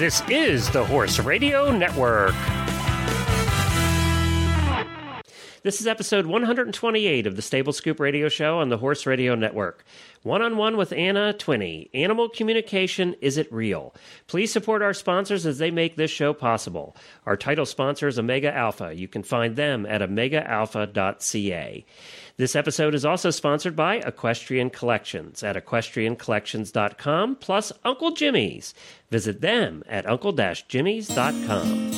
This is the Horse Radio Network. This is episode 128 of the Stable Scoop Radio Show on the Horse Radio Network. One on one with Anna Twinney. Animal communication, is it real? Please support our sponsors as they make this show possible. Our title sponsor is Omega Alpha. You can find them at omegaalpha.ca. This episode is also sponsored by Equestrian Collections at equestriancollections.com plus Uncle Jimmy's. Visit them at uncle-jimmy's.com.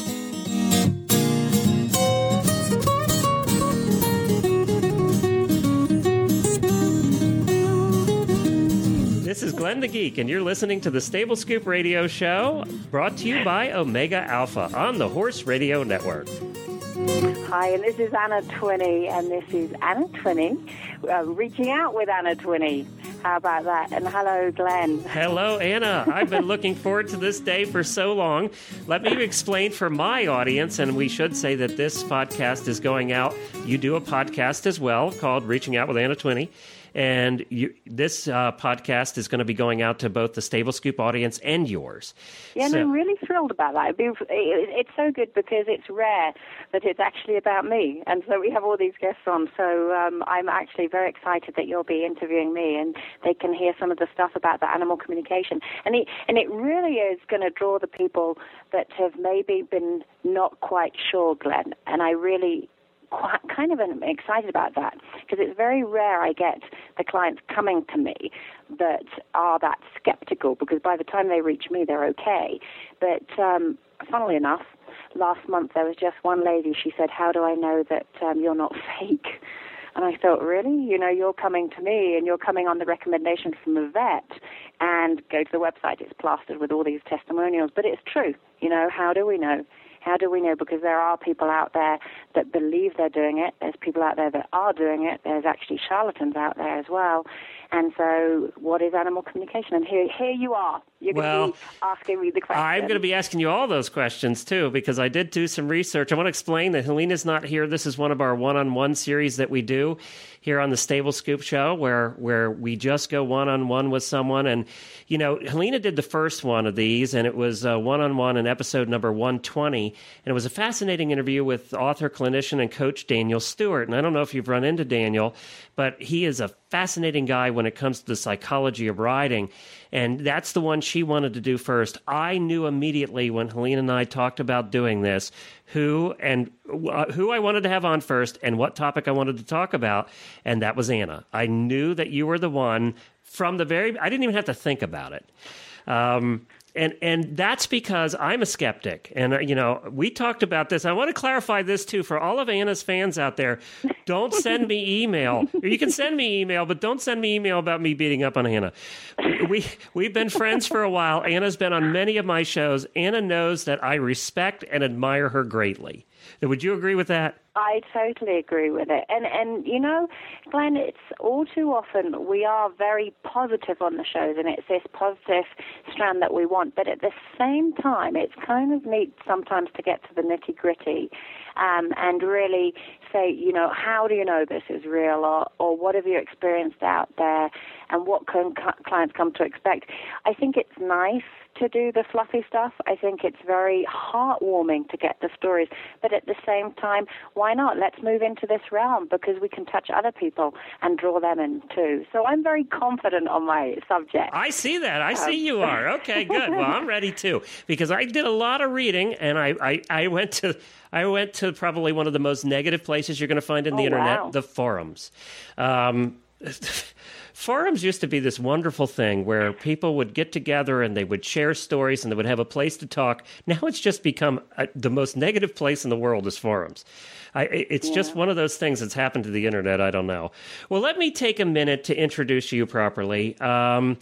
This is Glenn the Geek, and you're listening to the Stable Scoop Radio Show, brought to you by Omega Alpha on the Horse Radio Network. Hi, and this is Anna Twinney, and this is Anna Twinney, uh, reaching out with Anna Twinney. How about that? And hello, Glenn. Hello, Anna. I've been looking forward to this day for so long. Let me explain for my audience, and we should say that this podcast is going out. You do a podcast as well called Reaching Out with Anna Twinney. And you, this uh, podcast is going to be going out to both the Stable Scoop audience and yours. Yeah, and So- I'm really thrilled about that. Be- it- It's so good because it's rare that it's actually about me, and so we have all these guests on. So um, I'm actually very excited that you'll be interviewing me, and they can hear some of the stuff about the animal communication. And it, and it really is going to draw the people that have maybe been not quite sure, Glenn. And I really quite, kind of excited about that because it's very rare I get the clients coming to me that are that skeptical because by the time they reach me they're okay. But um, funnily enough, last month there was just one lady. She said, "How do I know that um, you're not fake?" And I thought, really? You know, you're coming to me and you're coming on the recommendation from a vet and go to the website. It's plastered with all these testimonials. But it's true. You know, how do we know? How do we know? Because there are people out there that believe they're doing it. There's people out there that are doing it. There's actually charlatans out there as well. And so, what is animal communication? And here, here you are. You're going Well, to be asking me the question. I'm going to be asking you all those questions too because I did do some research. I want to explain that Helena's not here. This is one of our one-on-one series that we do here on the Stable Scoop Show, where where we just go one-on-one with someone. And you know, Helena did the first one of these, and it was uh, one-on-one in episode number 120, and it was a fascinating interview with author, clinician, and coach Daniel Stewart. And I don't know if you've run into Daniel, but he is a fascinating guy when it comes to the psychology of riding. And that's the one she wanted to do first. I knew immediately when Helena and I talked about doing this who and uh, who I wanted to have on first and what topic I wanted to talk about, and that was Anna. I knew that you were the one from the very. I didn't even have to think about it. Um, and and that's because I'm a skeptic, and uh, you know we talked about this. I want to clarify this too for all of Anna's fans out there. Don't send me email. You can send me email, but don't send me email about me beating up on Anna. We we've been friends for a while. Anna's been on many of my shows. Anna knows that I respect and admire her greatly. Would you agree with that? I totally agree with it. And and you know, Glenn, it's all too often we are very positive on the shows and it's this positive strand that we want, but at the same time it's kind of neat sometimes to get to the nitty gritty um, and really say, you know, how do you know this is real or, or what have you experienced out there and what can clients come to expect. I think it's nice to do the fluffy stuff. I think it's very heartwarming to get the stories. But at the same time, why not? Let's move into this realm because we can touch other people and draw them in too. So I'm very confident on my subject. I see that. I see you are. Okay, good. Well, I'm ready too because I did a lot of reading and I, I, I went to I went to probably one of the most negative places you're going to find in the Oh, internet, wow. the forums. Um, forums used to be this wonderful thing where people would get together and they would share stories and they would have a place to talk. Now it's just become uh the most negative place in the world is forums. I, it- it's just one of those things that's happened to the internet. I don't know. Well, let me take a minute to introduce you properly. Um,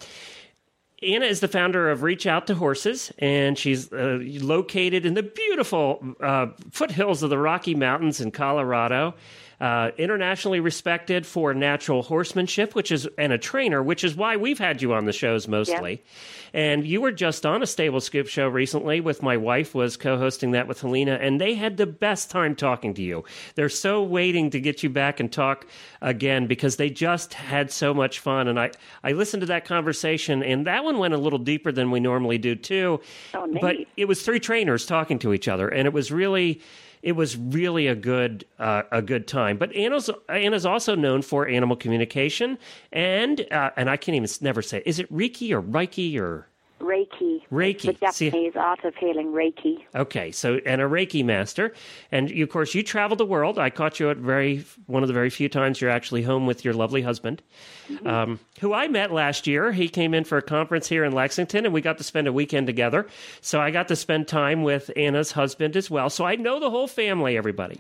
Anna is the founder of Reach Out to Horses, and she's uh, located in the beautiful uh, foothills of the Rocky Mountains in Colorado. Uh, internationally respected for natural horsemanship, which is and a trainer, which is why we've had you on the shows mostly. And you were just on a Stable Scoop show recently with my wife was co-hosting that with Helena, and they had the best time talking to you. They're so waiting to get you back and talk again because they just had so much fun. And I I listened to that conversation, and that one went a little deeper than we normally do too. Oh. But it was three trainers talking to each other, and it was really it was really a good uh, a good time. But Anna's Anna's also known for animal communication, and uh, and I can't even never say is it Reiki or Reiki or Reiki. Reiki. The See- Japanese art of healing, Reiki. Okay, so and a Reiki master, and you, of course you travel the world. I caught you at very one of the very few times you're actually home with your lovely husband, um, who I met last year. He came in for a conference here in Lexington, and we got to spend a weekend together. So I got to spend time with Anna's husband as well. So I know the whole family. Everybody,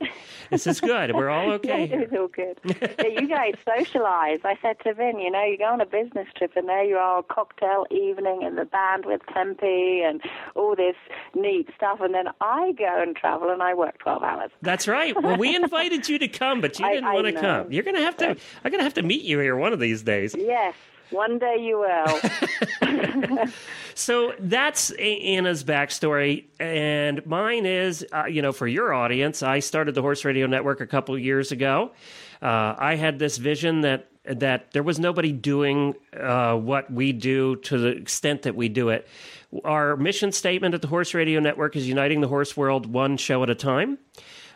this is good. We're all okay. Yeah, here. it was all good. yeah, you guys socialize. I said to Vin, you know, you go on a business trip and there you are, cocktail evening in the band with And all this neat stuff. And then I go and travel and I work 12 hours. That's right. Well, we invited you to come, but you didn't I want to know. come. You're gonna have to. I'm gonna have to meet you here one of these days. Yes, one day you will. So that's Anna's backstory, and mine is, uh, you know, for your audience, I started the Horse Radio Network a couple of years ago. Uh, I had this vision that that there was nobody doing uh, what we do to the extent that we do it. Our mission statement at the Horse Radio Network is uniting the horse world one show at a time.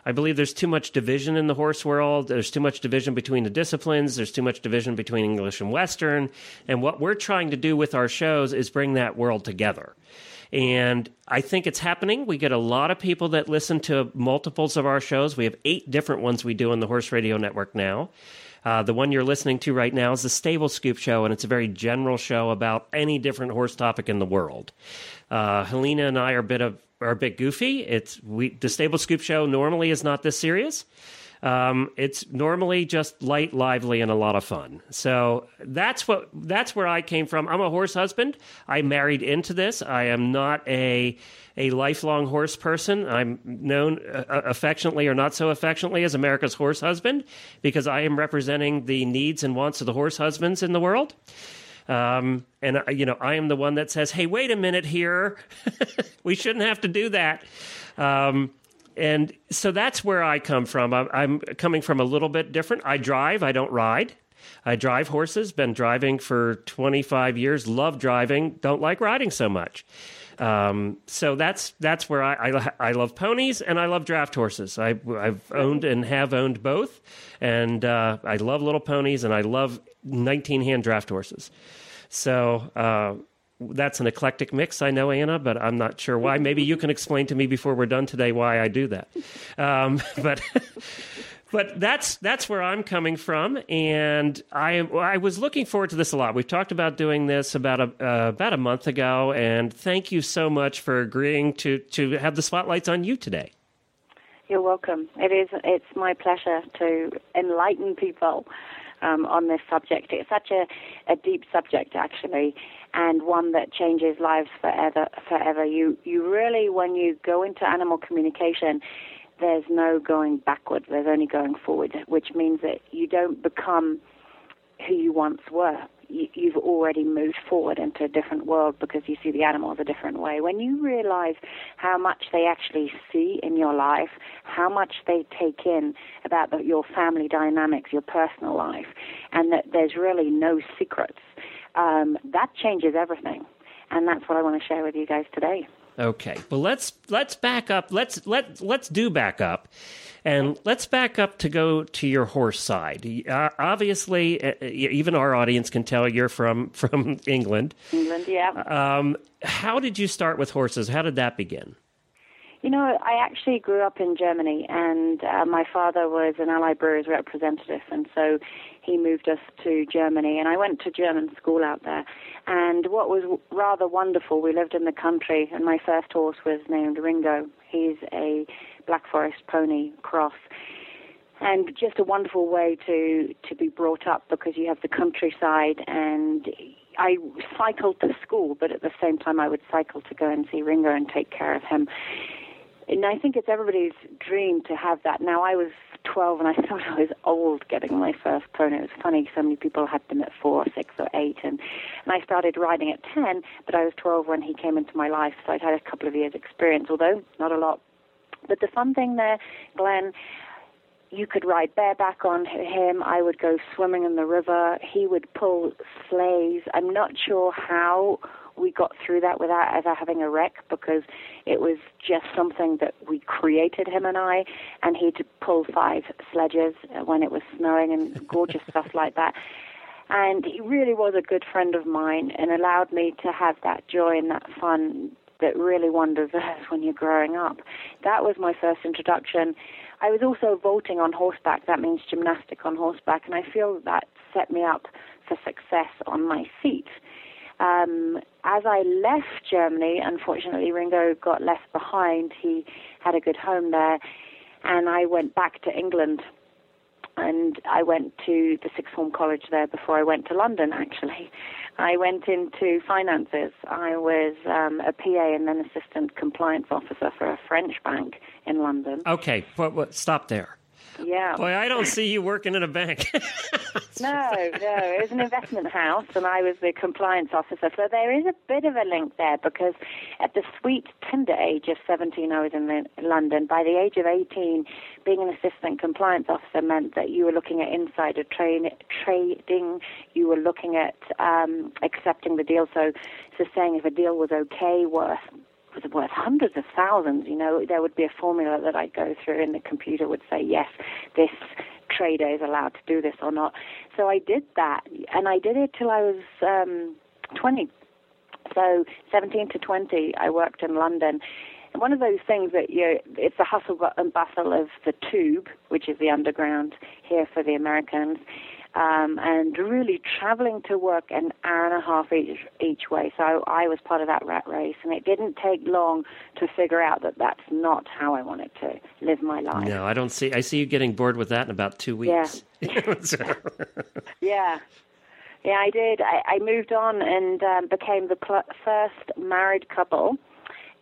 I believe there's too much division in the horse world. There's too much division between the disciplines. There's too much division between English and Western. And what we're trying to do with our shows is bring that world together. And I think it's happening. We get a lot of people that listen to multiples of our shows. We have eight different ones we do on the Horse Radio Network now. Uh, the one you're listening to right now is the Stable Scoop Show, and it's a very general show about any different horse topic in the world. Uh, Helena and I are a bit of are a bit goofy. It's we the Stable Scoop Show normally is not this serious. Um, it's normally just light, lively, and a lot of fun. So that's what that's where I came from. I'm a horse husband. I married into this. I am not a a lifelong horse person. I'm known uh, affectionately or not so affectionately as America's horse husband because I am representing the needs and wants of the horse husbands in the world. Um, and uh, you know, I am the one that says, "Hey, wait a minute here. we shouldn't have to do that." Um, and so that's where I come from. I'm, I'm coming from a little bit different. I drive. I don't ride. I drive horses. Been driving for 25 years. Love driving. Don't like riding so much. Um, so that's that's where I, I I love ponies and I love draft horses. I, I've owned and have owned both, and uh, I love little ponies and I love 19 hand draft horses. So uh, that's an eclectic mix, I know, Anna, but I'm not sure why. Maybe you can explain to me before we're done today why I do that. Um, but. But that's that's where I'm coming from, and I. I was looking forward to this a lot. We've talked about doing this about a uh, about a month ago, and thank you so much for agreeing to to have the spotlights on you today. You're welcome. It is. It's my pleasure to enlighten people um, on this subject. It's such a, a deep subject, actually, and one that changes lives forever. Forever. You you really, when you go into animal communication, there's no going backward. There's only going forward, which means that you don't become who you once were. You, you've already moved forward into a different world because you see the animals a different way. When you realize how much they actually see in your life, how much they take in about the, your family dynamics, your personal life, and that there's really no secrets, um, that changes everything. And that's what I want to share with you guys today. Okay. Well, let's let's back up. Let's let let's do back up, and let's back up to go to your horse side. Uh, obviously, uh, even our audience can tell you're from from England. England, yeah. Um, how did you start with horses? How did that begin? You know, I actually grew up in Germany, and uh, my father was an Allied Brewers representative, and so he moved us to Germany, and I went to German school out there. And what was rather wonderful, we lived in the country, and my first horse was named Ringo. He's a Black Forest pony cross. And just a wonderful way to, to be brought up because you have the countryside and I cycled to school, but at the same time I would cycle to go and see Ringo and take care of him and I think it's everybody's dream to have that. Now, I was 12 and I thought I was old getting my first pony. It was funny, so many people had them at four, or six, or eight, and, and I started riding at 10, but I was 12 when he came into my life, so I'd had a couple of years' experience, although not a lot. But the fun thing there, Glenn, you could ride bareback on him. I would go swimming in the river. He would pull sleighs. I'm not sure how we got through that without ever having a wreck because it was just something that we created, him and I, and he'd pull five sledges when it was snowing and gorgeous stuff like that. And he really was a good friend of mine and allowed me to have that joy and that fun that really one deserves when you're growing up. That was my first introduction. I was also vaulting on horseback. That means gymnastic on horseback, and I feel that set me up for success on my feet. Um, as I left Germany, unfortunately, Ringo got left behind. He had a good home there, and I went back to England. And I went to the sixth form college there before I went to London, actually. I went into finances. I was um, a PA and then assistant compliance officer for a French bank in London. Okay, what, what, stop there. Yeah. Boy, I don't see you working in a bank. no, no. It was an investment house, and I was the compliance officer. So there is a bit of a link there because at the sweet, tender age of 17, I was in London. By the age of 18, being an assistant compliance officer meant that you were looking at insider train, trading, you were looking at um, accepting the deal. So, so saying if a deal was okay, worth was worth hundreds of thousands. You know, there would be a formula that I'd go through, and the computer would say, yes, this trader is allowed to do this or not. So I did that, and I did it till I was um, 20. So 17 to 20, I worked in London. One of those things that you, it's the hustle and bustle of the tube, which is the underground here for the Americans um, and really traveling to work an hour and a half each, each way. So I was part of that rat race, and it didn't take long to figure out that that's not how I wanted to live my life. No, I don't see. I see you getting bored with that in about two weeks. Yeah. yeah. Yeah, I did. I, I moved on and um, became the pl- first married couple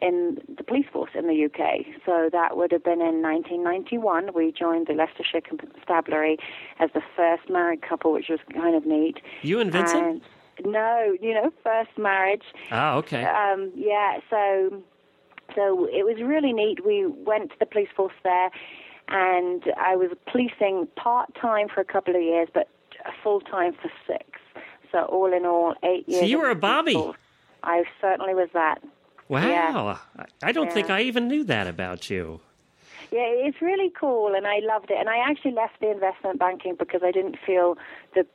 in the police force in the UK. So that would have been in 1991. We joined the Leicestershire Constabulary as the first married couple, which was kind of neat. You and Vincent? And no, you know, first marriage. Ah, okay. Um, yeah, so so it was really neat. We went to the police force there, and I was policing part time for a couple of years, but full time for six. So all in all, eight years. So you were a Bobby. I certainly was that. Wow. Yeah. I don't yeah. think I even knew that about you. Yeah, it's really cool, and I loved it. And I actually left the investment banking because I didn't feel that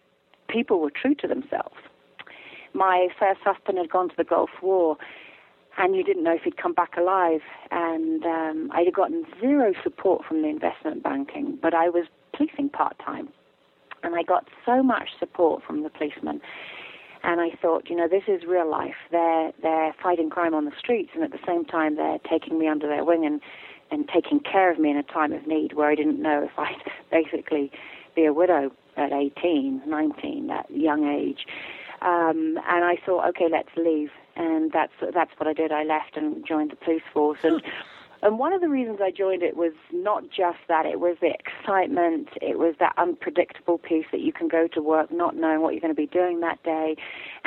people were true to themselves. My first husband had gone to the Gulf War, and you didn't know if he'd come back alive. And um, I'd gotten zero support from the investment banking, but I was policing part time. And I got so much support from the policemen and I thought, you know, this is real life. They're they're fighting crime on the streets, and at the same time, they're taking me under their wing and and taking care of me in a time of need where I didn't know if I'd basically be a widow at 18, 19, that young age. Um, and I thought, okay, let's leave, and that's that's what I did. I left and joined the police force, and and one of the reasons I joined it was not just that, it was the excitement, it was that unpredictable piece that you can go to work not knowing what you're going to be doing that day.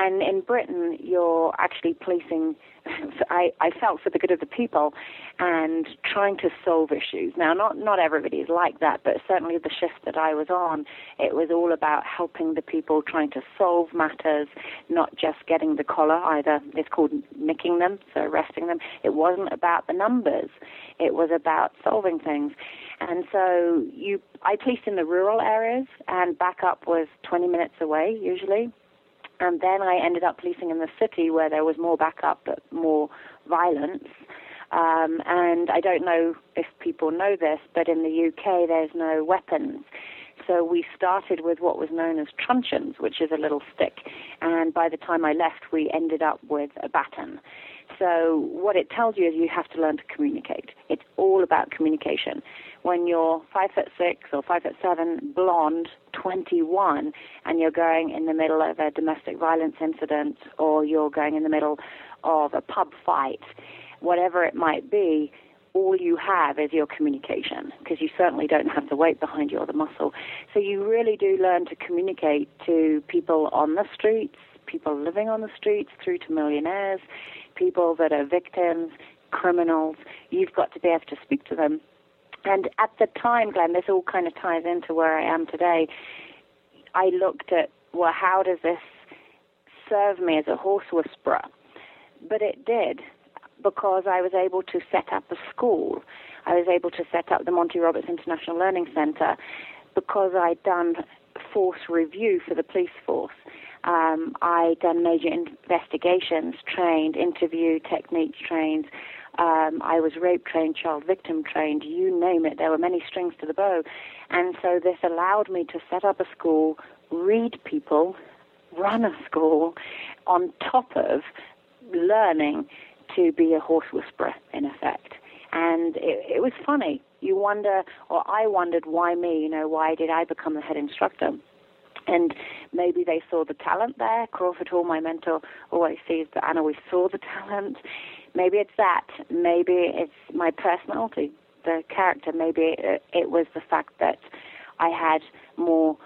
And in Britain, you're actually policing I, I felt for the good of the people and trying to solve issues. Now, not, not everybody is like that, but certainly the shift that I was on, it was all about helping the people, trying to solve matters, not just getting the collar either. It's called nicking them, so arresting them. It wasn't about the numbers. It was about solving things. And so you, I policed in the rural areas, and backup was 20 minutes away usually. And then I ended up policing in the city where there was more backup but more violence. Um, and I don't know if people know this, but in the UK there's no weapons. So we started with what was known as truncheons, which is a little stick. And by the time I left, we ended up with a baton. So what it tells you is you have to learn to communicate. It's all about communication. When you're five foot six or five foot seven, blonde, 21, and you're going in the middle of a domestic violence incident or you're going in the middle of a pub fight, whatever it might be, all you have is your communication because you certainly don't have the weight behind you or the muscle. So you really do learn to communicate to people on the streets, people living on the streets, through to millionaires, people that are victims, criminals. You've got to be able to speak to them. And at the time, Glenn, this all kind of ties into where I am today. I looked at, well, how does this serve me as a horse whisperer? But it did because I was able to set up a school. I was able to set up the Monty Roberts International Learning Center because I'd done force review for the police force. Um, I done major investigations, trained, interview techniques trained. Um, I was rape trained, child victim trained, you name it. There were many strings to the bow. And so this allowed me to set up a school, read people, run a school on top of learning to be a horse whisperer, in effect. And it, it was funny. You wonder, or I wondered, why me? You know, why did I become the head instructor? And maybe they saw the talent there. Crawford Hall, my mentor, always sees that Anna, we saw the talent. Maybe it's that. Maybe it's my personality, the character. Maybe it, it was the fact that I had more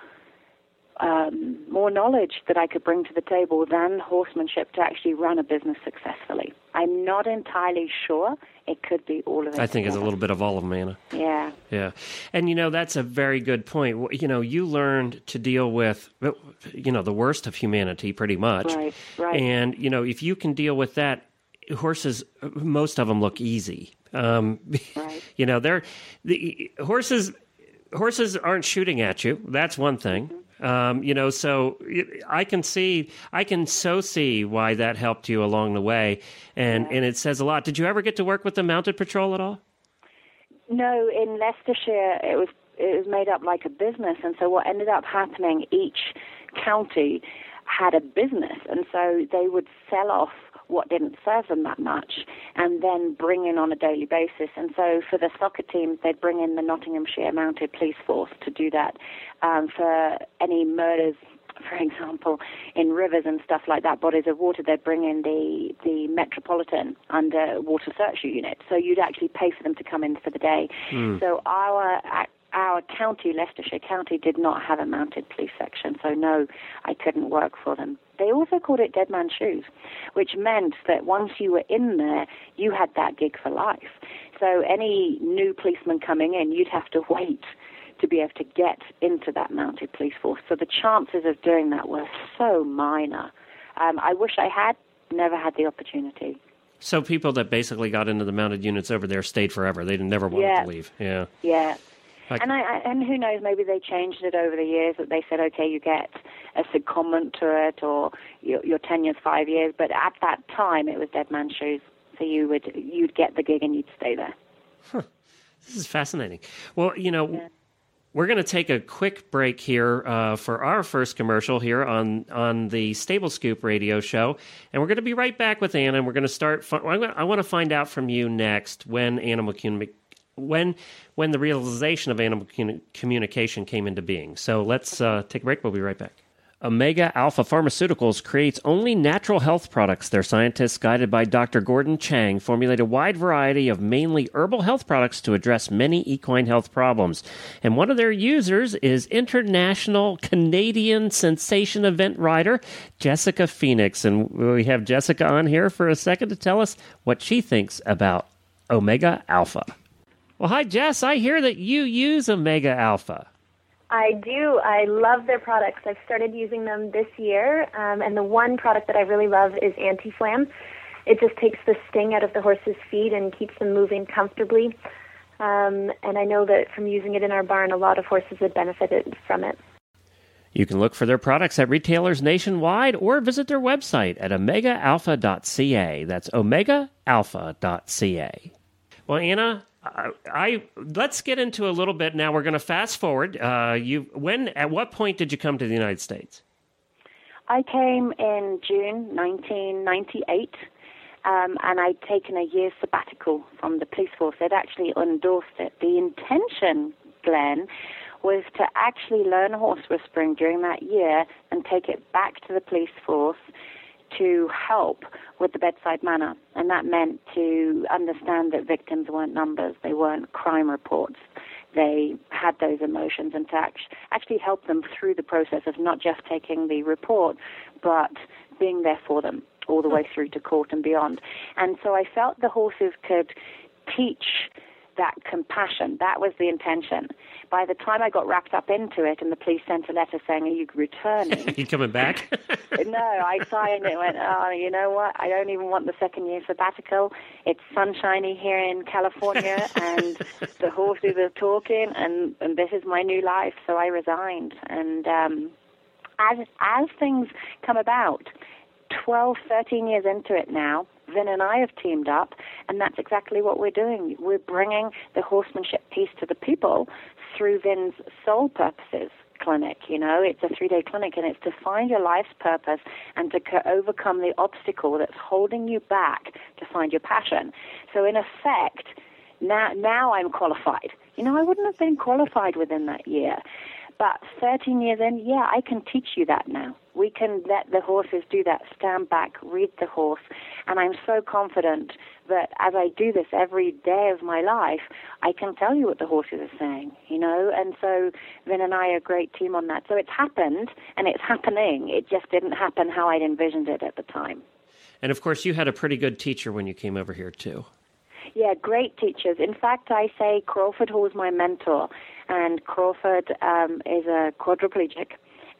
um, more knowledge that I could bring to the table than horsemanship to actually run a business successfully. I'm not entirely sure. It could be all of it. I think it's a little bit of all of them, Anna. Yeah. Yeah. And, you know, that's a very good point. You know, you learned to deal with, you know, the worst of humanity pretty much. Right, right. And, you know, if you can deal with that, horses, most of them look easy. Um, right. You know, they're, the horses, horses aren't shooting at you. That's one thing. Mm-hmm um, you know, so I can see, I can so see why that helped you along the way, and yeah. and it says a lot. Did you ever get to work with the Mounted Patrol at all? No, in Leicestershire, it was it was made up like a business, and so what ended up happening, each county had a business, and so they would sell off what didn't serve them that much, and then bring in on a daily basis. And so for the soccer teams, they'd bring in the Nottinghamshire Mounted Police Force to do that. Um, for any murders, for example, in rivers and stuff like that, bodies of water, they'd bring in the, the Metropolitan under water search unit. So you'd actually pay for them to come in for the day. Mm. So our our county, Leicestershire County, did not have a mounted police section, so no, I couldn't work for them. They also called it Dead Man's Shoes, which meant that once you were in there, you had that gig for life. So any new policeman coming in, you'd have to wait to be able to get into that mounted police force. So the chances of doing that were so minor. Um, I wish I had never had the opportunity. So people that basically got into the mounted units over there stayed forever. They never wanted yeah. to leave. Yeah. Yeah. Like, and I, I, and who knows? Maybe they changed it over the years. That they said, okay, you get a secondment to it, or your, your tenure's five years. But at that time, it was dead man's shoes. So you would you'd get the gig and you'd stay there. Huh. This is fascinating. Well, you know. Yeah. We're going to take a quick break here uh, for our first commercial here on on the Stable Scoop radio show, and we're going to be right back with Anna. And we're going to start. I want to find out from you next when animal when when the realization of animal communication came into being. So let's uh, take a break. We'll be right back. Omega Alpha Pharmaceuticals creates only natural health products. Their scientists, guided by Dr. Gordon Chang, formulate a wide variety of mainly herbal health products to address many equine health problems. And one of their users is international Canadian sensation event rider Jessica Phoenix. And we have Jessica on here for a second to tell us what she thinks about Omega Alpha. Well, hi, Jess. I hear that you use Omega Alpha. I do. I love their products. I've started using them this year, um, and the one product that I really love is Anti Flam. It just takes the sting out of the horse's feet and keeps them moving comfortably. Um, and I know that from using it in our barn, a lot of horses have benefited from it. You can look for their products at retailers nationwide or visit their website at omegaalpha.ca. That's omegaalpha.ca. Well, Anna, I, let's get into a little bit now. We're going to fast forward. Uh, you when at what point did you come to the United States? I came in June 1998, um, and I'd taken a year sabbatical from the police force. They'd actually endorsed it. The intention, Glenn, was to actually learn horse whispering during that year and take it back to the police force to help with the bedside manner, and that meant to understand that victims weren't numbers, they weren't crime reports. They had those emotions and to actually help them through the process of not just taking the report, but being there for them all the way through to court and beyond. And so I felt the horses could teach that compassion. That was the intention. By the time I got wrapped up into it, and the police sent a letter saying, "Are you returning?" Are you coming back? no, I signed it. and Went, oh, you know what? I don't even want the second year sabbatical. It's sunshiny here in California, and the horses are talking, and and this is my new life. So I resigned, and um, as as things come about, 12, 13 years into it now, Vin and I have teamed up, and that's exactly what we're doing. We're bringing the horsemanship piece to the people through Vin's Soul Purposes clinic. You know, it's a three day clinic, and it's to find your life's purpose and to co- overcome the obstacle that's holding you back to find your passion. So, in effect, now, now I'm qualified. You know, I wouldn't have been qualified within that year. But 13 years in, yeah, I can teach you that now. We can let the horses do that. Stand back, read the horse. And I'm so confident that as I do this every day of my life, I can tell you what the horses are saying, you know? And so Vin and I are a great team on that. So it's happened and it's happening. It just didn't happen how I'd envisioned it at the time. And of course, you had a pretty good teacher when you came over here, too. Yeah, great teachers. In fact, I say Crawford Hall is my mentor, and Crawford um, is a quadriplegic,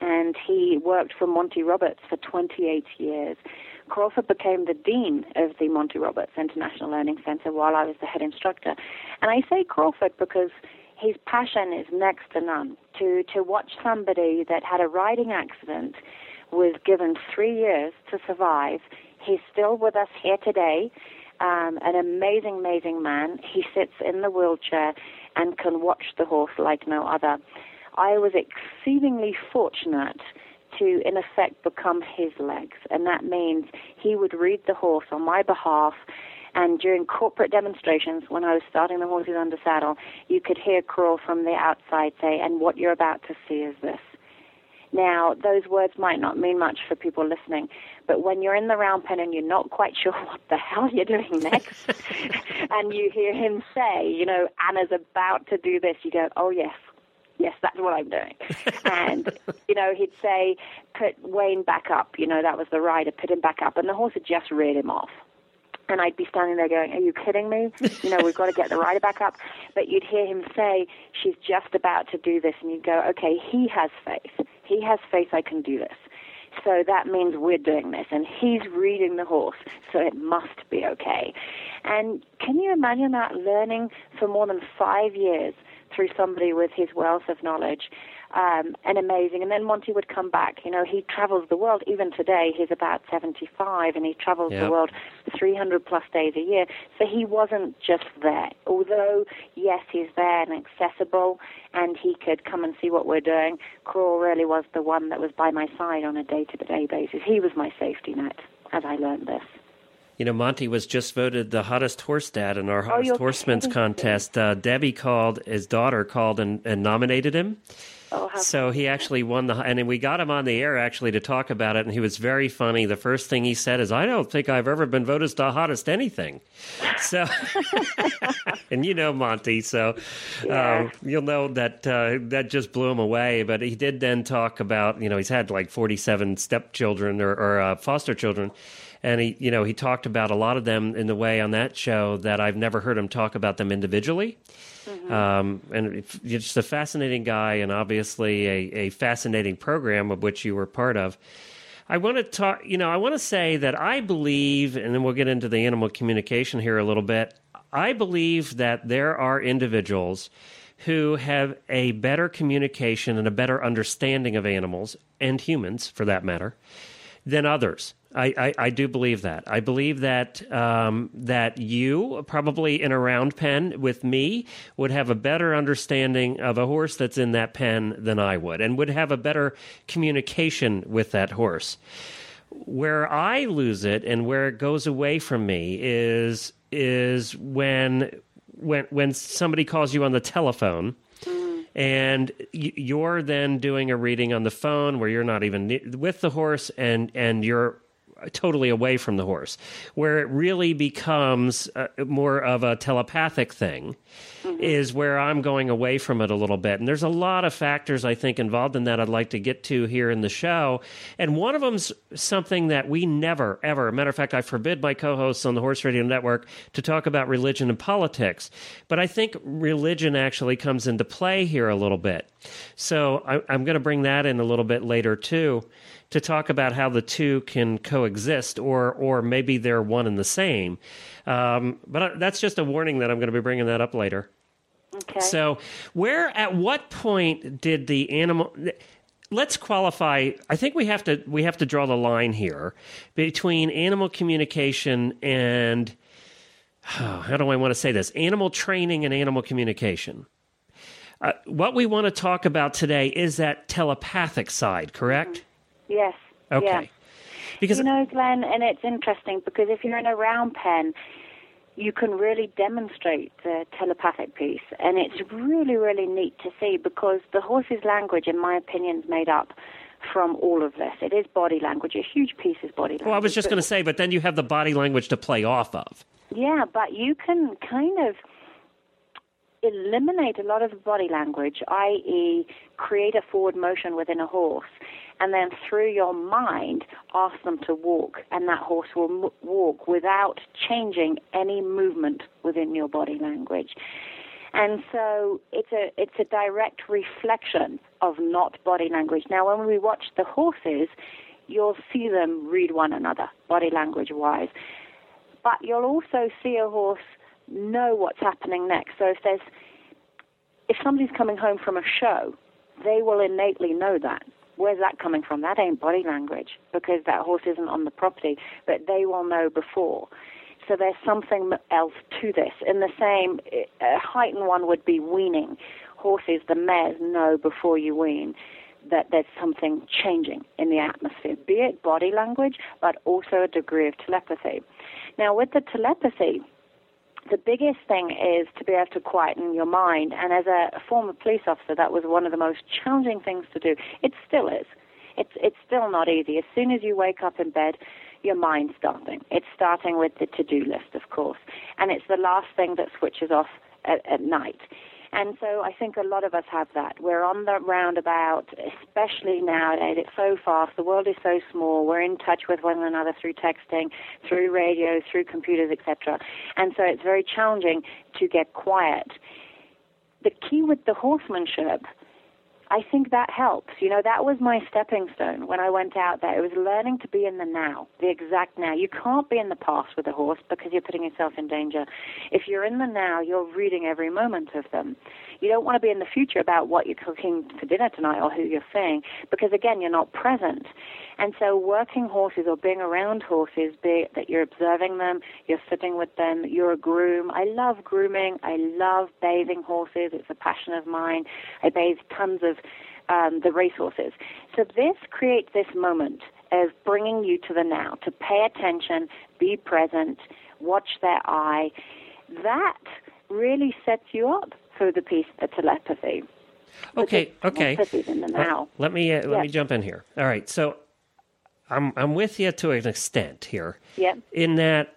and he worked for Monty Roberts for 28 years. Crawford became the dean of the Monty Roberts International Learning Center while I was the head instructor. And I say Crawford because his passion is next to none. To, to watch somebody that had a riding accident, was given three years to survive, he's still with us here today um, an amazing, amazing man. He sits in the wheelchair and can watch the horse like no other. I was exceedingly fortunate to, in effect, become his legs, and that means he would read the horse on my behalf. And during corporate demonstrations, when I was starting the horses under saddle, you could hear Crawl from the outside say, And what you're about to see is this. Now, those words might not mean much for people listening, but when you're in the round pen and you're not quite sure what the hell you're doing next, and you hear him say, you know, Anna's about to do this, you go, oh, yes, yes, that's what I'm doing. and, you know, he'd say, put Wayne back up. You know, that was the rider, put him back up. And the horse had just reared him off. And I'd be standing there going, Are you kidding me? You know, we've got to get the rider back up. But you'd hear him say, She's just about to do this. And you'd go, Okay, he has faith. He has faith I can do this. So that means we're doing this. And he's reading the horse, so it must be okay. And can you imagine that learning for more than five years through somebody with his wealth of knowledge? um, and amazing. And then Monty would come back. You know, he travels the world. Even today, he's about 75, and he travels yep. the world 300 plus days a year. So he wasn't just there. Although, yes, he's there and accessible, and he could come and see what we're doing. Crawl really was the one that was by my side on a day-to-day basis. He was my safety net as I learned this. You know, Monty was just voted the hottest horse dad in our oh, hottest oh, horseman's contest. Uh, Debbie called, his daughter called and, and nominated him. Oh, so he actually won the, and we got him on the air actually to talk about it, and he was very funny. The first thing he said is, "I don't think I've ever been voted the hottest anything." So, and you know Monty, so yeah. um, you'll know that uh, that just blew him away. But he did then talk about, you know, he's had like forty-seven stepchildren or, or uh, foster children and he you know he talked about a lot of them in the way on that show that I've never heard him talk about them individually. Mm-hmm. Um, and you're just a fascinating guy, and obviously a, a fascinating program of which you were part of. I want to talk, you know, I want to say that I believe, and then we'll get into the animal communication here a little bit. I believe that there are individuals who have a better communication and a better understanding of animals and humans, for that matter, than others. I, I, I, do believe that. I believe that um, that you probably in a round pen with me would have a better understanding of a horse that's in that pen than I would, and would have a better communication with that horse. Where I lose it and where it goes away from me is is when when when somebody calls you on the telephone and you're then doing a reading on the phone where you're not even with the horse and and you're totally away from the horse. Where it really becomes uh, more of a telepathic thing mm-hmm. is where I'm going away from it a little bit. And there's a lot of factors I think involved in that I'd like to get to here in the show. And one of them's something that we never, ever, matter of fact, I forbid my co hosts on the Horse Radio Network to talk about religion and politics. But I think religion actually comes into play here a little bit. So I, I'm going to bring that in a little bit later too to talk about how the two can coexist, or or maybe they're one and the same. Um, but that's just a warning that I'm going to be bringing that up later. Okay. So, where at what point did the animal? Let's qualify. I think we have to we have to draw the line here between animal communication and oh, how do I want to say this? Animal training and animal communication. Uh, what we want to talk about today is that telepathic side, correct? Yes. Okay. Yeah. Because you know, Glenn, and it's interesting because if you're in a round pen, you can really demonstrate the telepathic piece, and it's really, really neat to see because the horse's language, in my opinion, is made up from all of this. It is body language. A huge piece is body language. Well, I was just going to say, but then you have the body language to play off of. Yeah, but you can kind of eliminate a lot of body language, i.e., create a forward motion within a horse, and then through your mind ask them to walk, and that horse will m- walk without changing any movement within your body language. And so it's a it's a direct reflection of not body language. Now, when we watch the horses, you'll see them read one another body language wise, but you'll also see a horse know what's happening next. So if there's if somebody's coming home from a show, they will innately know that. Where's that coming from? That ain't body language because that horse isn't on the property, but they will know before. So there's something else to this. In the same, a heightened one would be weaning. Horses, the mares know before you wean that there's something changing in the atmosphere, be it body language, but also a degree of telepathy. Now, with the telepathy, the biggest thing is to be able to quieten your mind. And as a, former police officer, that was one of the most challenging things to do. It still is. It's it's still not easy. As soon as you wake up in bed, your mind's starting. It's starting with the to-do list, of course, and it's the last thing that switches off at, at night. And so I think a lot of us have that. We're on the roundabout, especially nowadays. It's so fast. The world is so small. We're in touch with one another through texting, through radio, through computers, etc. And so it's very challenging to get quiet. The key with the horsemanship I think that helps. You know, that was my stepping stone when I went out there. It was learning to be in the now, the exact now. You can't be in the past with a horse because you're putting yourself in danger. If you're in the now, you're reading every moment of them. You don't want to be in the future about what you're cooking for dinner tonight or who you're seeing because, again, you're not present. And so, working horses or being around horses, be that you're observing them, you're sitting with them, you're a groom. I love grooming. I love bathing horses. It's a passion of mine. I bathe tons of um, the racehorses. So, this creates this moment of bringing you to the now, to pay attention, be present, watch their eye. That really sets you up for the piece of telepathy. Okay, okay. Let, let, me uh, let yes. me jump in here. All right, so I'm I'm with you to an extent here. Yep. In that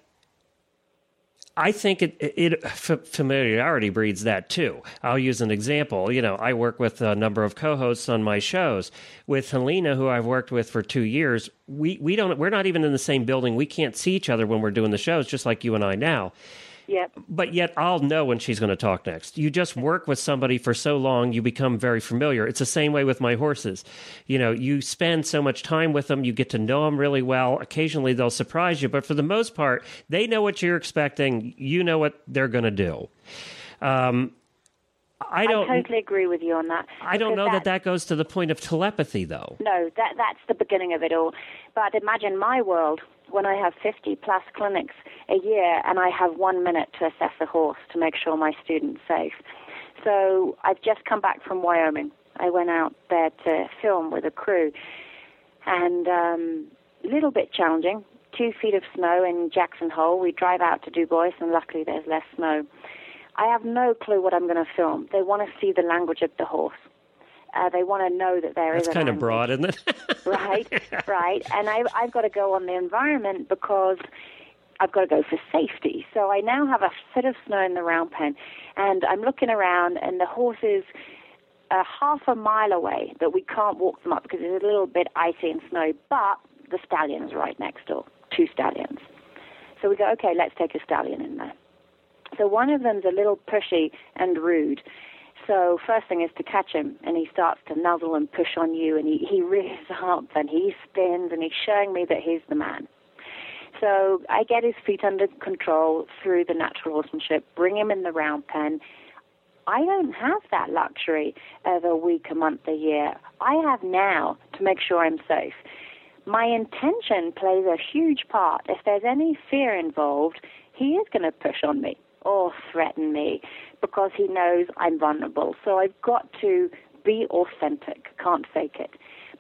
I think it, it, familiarity breeds that too. I'll use an example. You know, I work with a number of co-hosts on my shows. With Helena, who I've worked with for two years, we we don't we're not even in the same building. We can't see each other when we're doing the shows, just like you and I now. Yep. But yet I'll know when she's going to talk next. You just work with somebody for so long, you become very familiar. It's the same way with my horses. You know, you spend so much time with them, you get to know them really well. Occasionally they'll surprise you, but for the most part, they know what you're expecting. You know what they're going to do. Um, I don't I totally agree with you on that. I don't know that, that that goes to the point of telepathy, though. No, that that's the beginning of it all. But imagine my world when I have 50 plus clinics a year and I have one minute to assess a horse to make sure my student's safe. So I've just come back from Wyoming. I went out there to film with a crew and um, a little bit challenging. Two feet of snow in Jackson Hole. We drive out to Dubois and luckily there's less snow. I have no clue what I'm going to film. They want to see the language of the horse. Uh, they want to know that there That's is a kind of broad, isn't it? right, right. And I, I've got to go on the environment because I've got to go for safety. So I now have a foot of snow in the round pen, and I'm looking around, and the horses are half a mile away that we can't walk them up because it's a little bit icy and snowy, but the stallion's right next door, two stallions. So we go, okay, let's take a stallion in there. So one of them's a little pushy and rude. So first thing is to catch him, and he starts to nuzzle and push on you, and he, he rears up and he spins, and he's showing me that he's the man. So I get his feet under control through the natural horsemanship, bring him in the round pen. I don't have that luxury of a week, a month, a year. I have now to make sure I'm safe. My intention plays a huge part. If there's any fear involved, he is going to push on me or threaten me because he knows I'm vulnerable. So I've got to be authentic, can't fake it.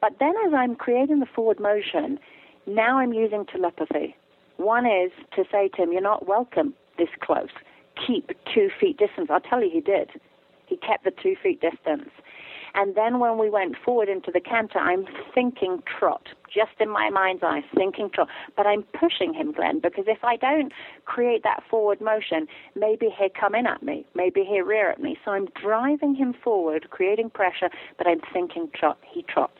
But then as I'm creating the forward motion, now I'm using telepathy. One is to say to him, You're not welcome this close. Keep two feet distance. I'll tell you, he did. He kept the two feet distance. And then when we went forward into the canter, I'm thinking trot, just in my mind's eye, thinking trot. But I'm pushing him, Glenn, because if I don't create that forward motion, maybe he'll come in at me, maybe he'll rear at me. So I'm driving him forward, creating pressure, but I'm thinking trot. He trots.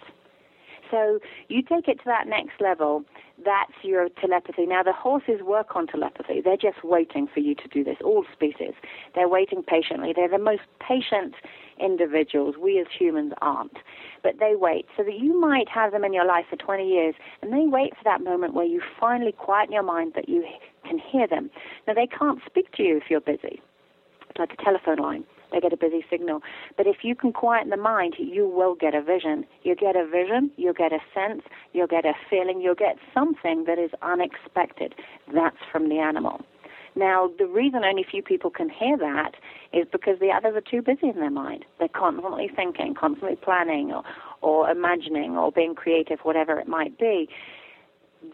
So you take it to that next level, that's your telepathy. Now, the horses work on telepathy. They're just waiting for you to do this, all species. They're waiting patiently. They're the most patient individuals. We as humans aren't. But they wait. So that you might have them in your life for 20 years, and they wait for that moment where you finally quieten your mind that you can hear them. Now, they can't speak to you if you're busy. It's like a telephone line they get a busy signal. But if you can quieten the mind, you will get a vision. You get a vision, you'll get a sense, you'll get a feeling, you'll get something that is unexpected. That's from the animal. Now, the reason only few people can hear that is because the others are too busy in their mind. They're constantly thinking, constantly planning, or, or imagining, or being creative, whatever it might be.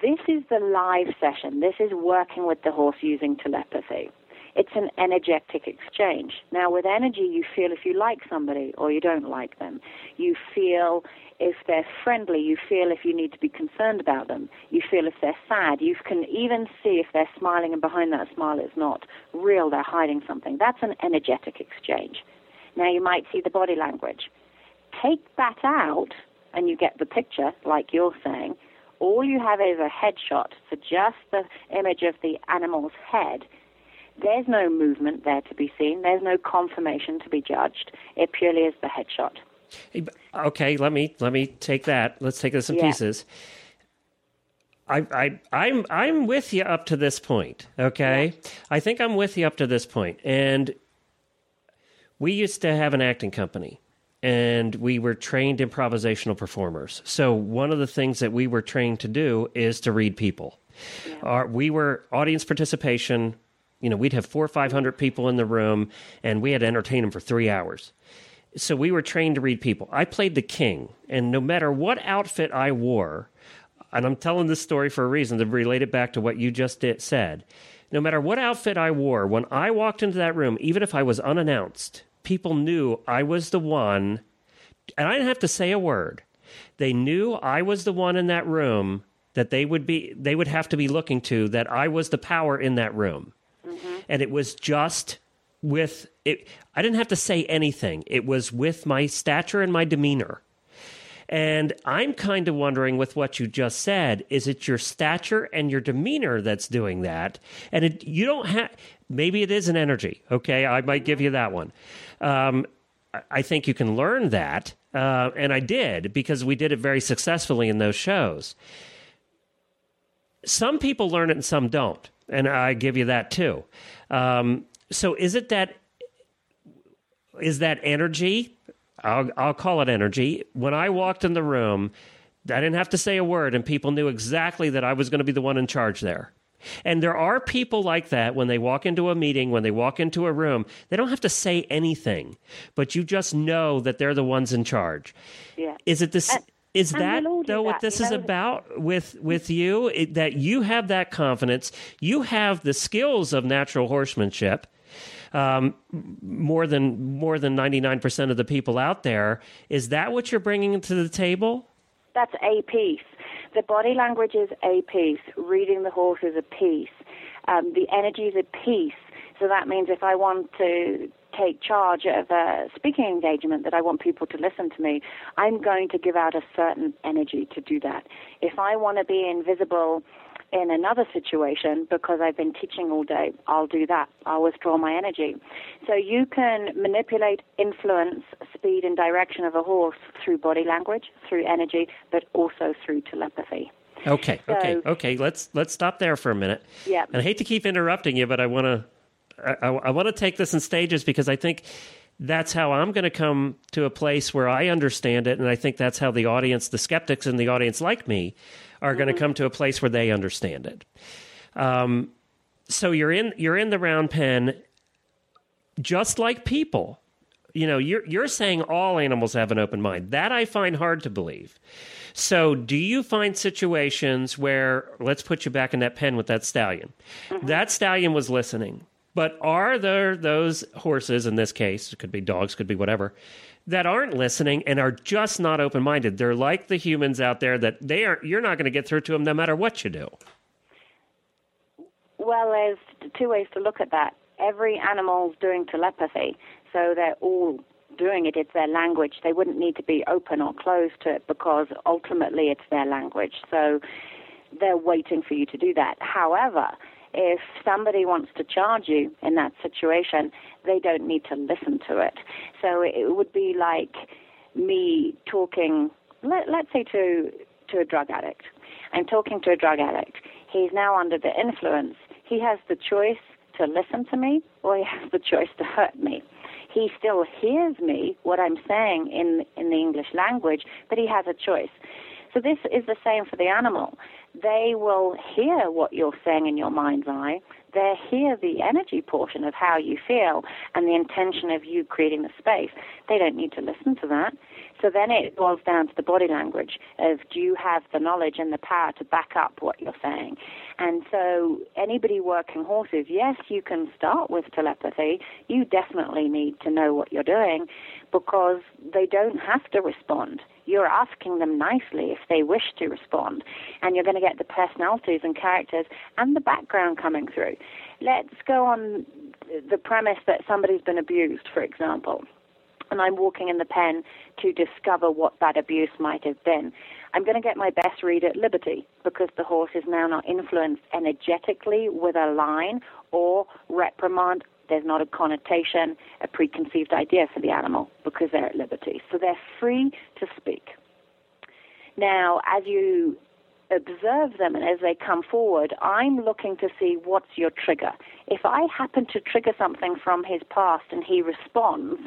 This is the live session. This is working with the horse using telepathy it's an energetic exchange. Now, with energy, you feel if you like somebody or you don't like them. You feel if they're friendly. You feel if you need to be concerned about them. You feel if they're sad. You can even see if they're smiling and behind that smile it's not real, they're hiding something. That's an energetic exchange. Now, you might see the body language. Take that out, and you get the picture, like you're saying. All you have is a headshot for just the image of the animal's head there's no movement there to be seen. There's no confirmation to be judged. It purely is the headshot. Okay, let me let me take that. Let's take this in yeah. pieces. I, I, I'm I'm with you up to this point. Okay, yeah. I think I'm with you up to this point. And we used to have an acting company, and we were trained improvisational performers. So one of the things that we were trained to do is to read people. Yeah. Our, we were audience participation you know, we'd have four or 500 people in the room and we had to entertain them for three hours. So we were trained to read people. I played the king, and no matter what outfit I wore, and I'm telling this story for a reason to relate it back to what you just did, said. No matter what outfit I wore, when I walked into that room, even if I was unannounced, people knew I was the one, and I didn't have to say a word. They knew I was the one in that room that they would be they would have to be looking to that I was the power in that room mm-hmm. and it was just with it. I didn't have to say anything. It was with my stature and my demeanor. And I'm kind of wondering with what you just said, is it your stature and your demeanor that's doing that? And it, you don't have, maybe it is an energy. Okay. I might give you that one. Um, I think you can learn that. Uh, and I did because we did it very successfully in those shows. Some people learn it and some don't and I give you that too. Um, so is it that is that energy? I'll I'll call it energy. When I walked in the room, I didn't have to say a word, and people knew exactly that I was going to be the one in charge there. And there are people like that when they walk into a meeting, when they walk into a room, they don't have to say anything, but you just know that they're the ones in charge. Yeah. Is it this? Is that though what this is about with with you? It, that you have that confidence, you have the skills of natural horsemanship. um, more than more than ninety nine percent of the people out there. Is that what you're bringing to the table? That's a piece. The body language is a piece. Reading the horse is a piece. Um, the energy is a piece. So that means if I want to take charge of a speaking engagement that I want people to listen to me, I'm going to give out a certain energy to do that. If I want to be invisible in another situation because I've been teaching all day, I'll do that. I'll withdraw my energy. So you can manipulate, influence, speed, and direction of a horse through body language, through energy, but also through telepathy. Okay, so, okay, okay. Let's let's stop there for a minute. Yeah. And I hate to keep interrupting you, but I want to I, I want to take this in stages because I think that's how I'm going to come to a place where I understand it, and I think that's how the audience, the skeptics in the audience like me, are mm-hmm. going to come to a place where they understand it. Um, so you're in you're in the round pen, just like people. You know, you're you're saying all animals have an open mind. That I find hard to believe. So, do you find situations where let's put you back in that pen with that stallion? Mm-hmm. That stallion was listening but are there those horses, in this case, it could be dogs, could be whatever, that aren't listening and are just not open minded? They're like the humans out there that they are you're not going to get through to them no matter what you do. Well, there's two ways to look at that. Every animal's doing telepathy, so they're all doing it. It's their language. They wouldn't need to be open or closed to it because ultimately it's their language. So they're waiting for you to do that. However, if somebody wants to charge you in that situation, they don't need to listen to it. So it would be like me talking, let, let's say to to a drug addict. I'm talking to a drug addict. He's now under the influence. He has the choice to listen to me or he has the choice to hurt me. He still hears me, what I'm saying in, in the English language, but he has a choice. So this is the same for the animal they will hear what you're saying in your mind's eye. They hear the energy portion of how you feel and the intention of you creating the space. They don't need to listen to that. So then it boils down to the body language of do you have the knowledge and the power to back up what you're saying? And so anybody working horses, yes, you can start with telepathy. You definitely need to know what you're doing because they don't have to respond you're asking them nicely if they wish to respond, and you're going to get the personalities and characters and the background coming through. Let's go on the premise that somebody's been abused, for example, and I'm walking in the pen to discover what that abuse might have been. I'm going to get my best read at liberty because the horse is now not influenced energetically with a line or reprimand there's not a connotation, a preconceived idea for the animal because they're at liberty. So they're free to speak. Now, as you observe them and as they come forward, I'm looking to see what's your trigger. If I happen to trigger something from his past and he responds,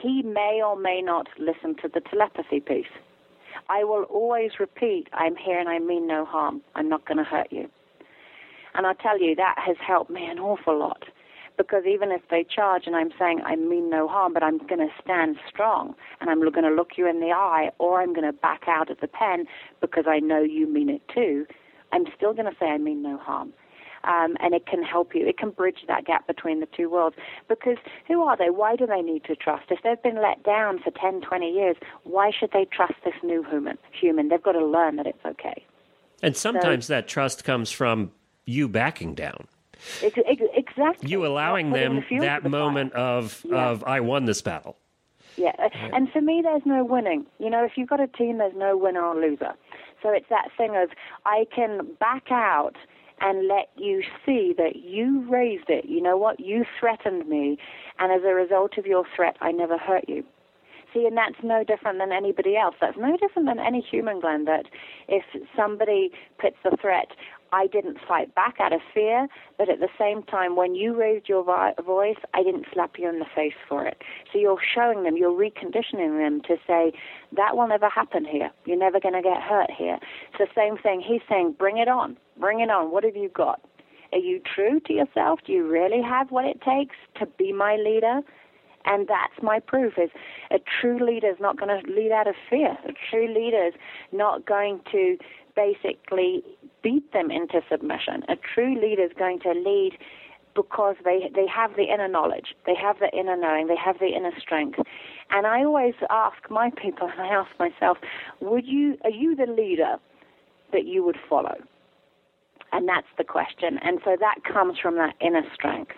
he may or may not listen to the telepathy piece. I will always repeat, I'm here and I mean no harm. I'm not going to hurt you. And I tell you, that has helped me an awful lot because even if they charge and I'm saying I mean no harm, but I'm going to stand strong and I'm going to look you in the eye or I'm going to back out of the pen because I know you mean it too, I'm still going to say I mean no harm. Um, and it can help you. It can bridge that gap between the two worlds. Because who are they? Why do they need to trust? If they've been let down for 10, 20 years, why should they trust this new human? Human, they've got to learn that it's okay. And sometimes so, that trust comes from you backing down. Exactly. You allowing them the that the moment of yeah. of I won this battle. Yeah. and for me, there's no winning. You know, if you've got a team, there's no winner or loser. So it's that thing of I can back out and let you see that you raised it. You know what? You threatened me, and as a result of your threat, I never hurt you. See, and that's no different than anybody else. That's no different than any human, Glenn, that if somebody puts a threat, I didn't fight back out of fear, but at the same time, when you raised your voice, I didn't slap you in the face for it. So you're showing them, you're reconditioning them to say, that will never happen here. You're never going to get hurt here. It's the same thing. He's saying, bring it on. Bring it on. What have you got? Are you true to yourself? Do you really have what it takes to be my leader? And that's my proof is a true leader is not going to lead out of fear. A true leader is not going to basically beat them into submission. A true leader is going to lead because they they have the inner knowledge, they have the inner knowing, they have the inner strength. And I always ask my people, and I ask myself, would you are you the leader that you would follow? And that's the question. And so that comes from that inner strength.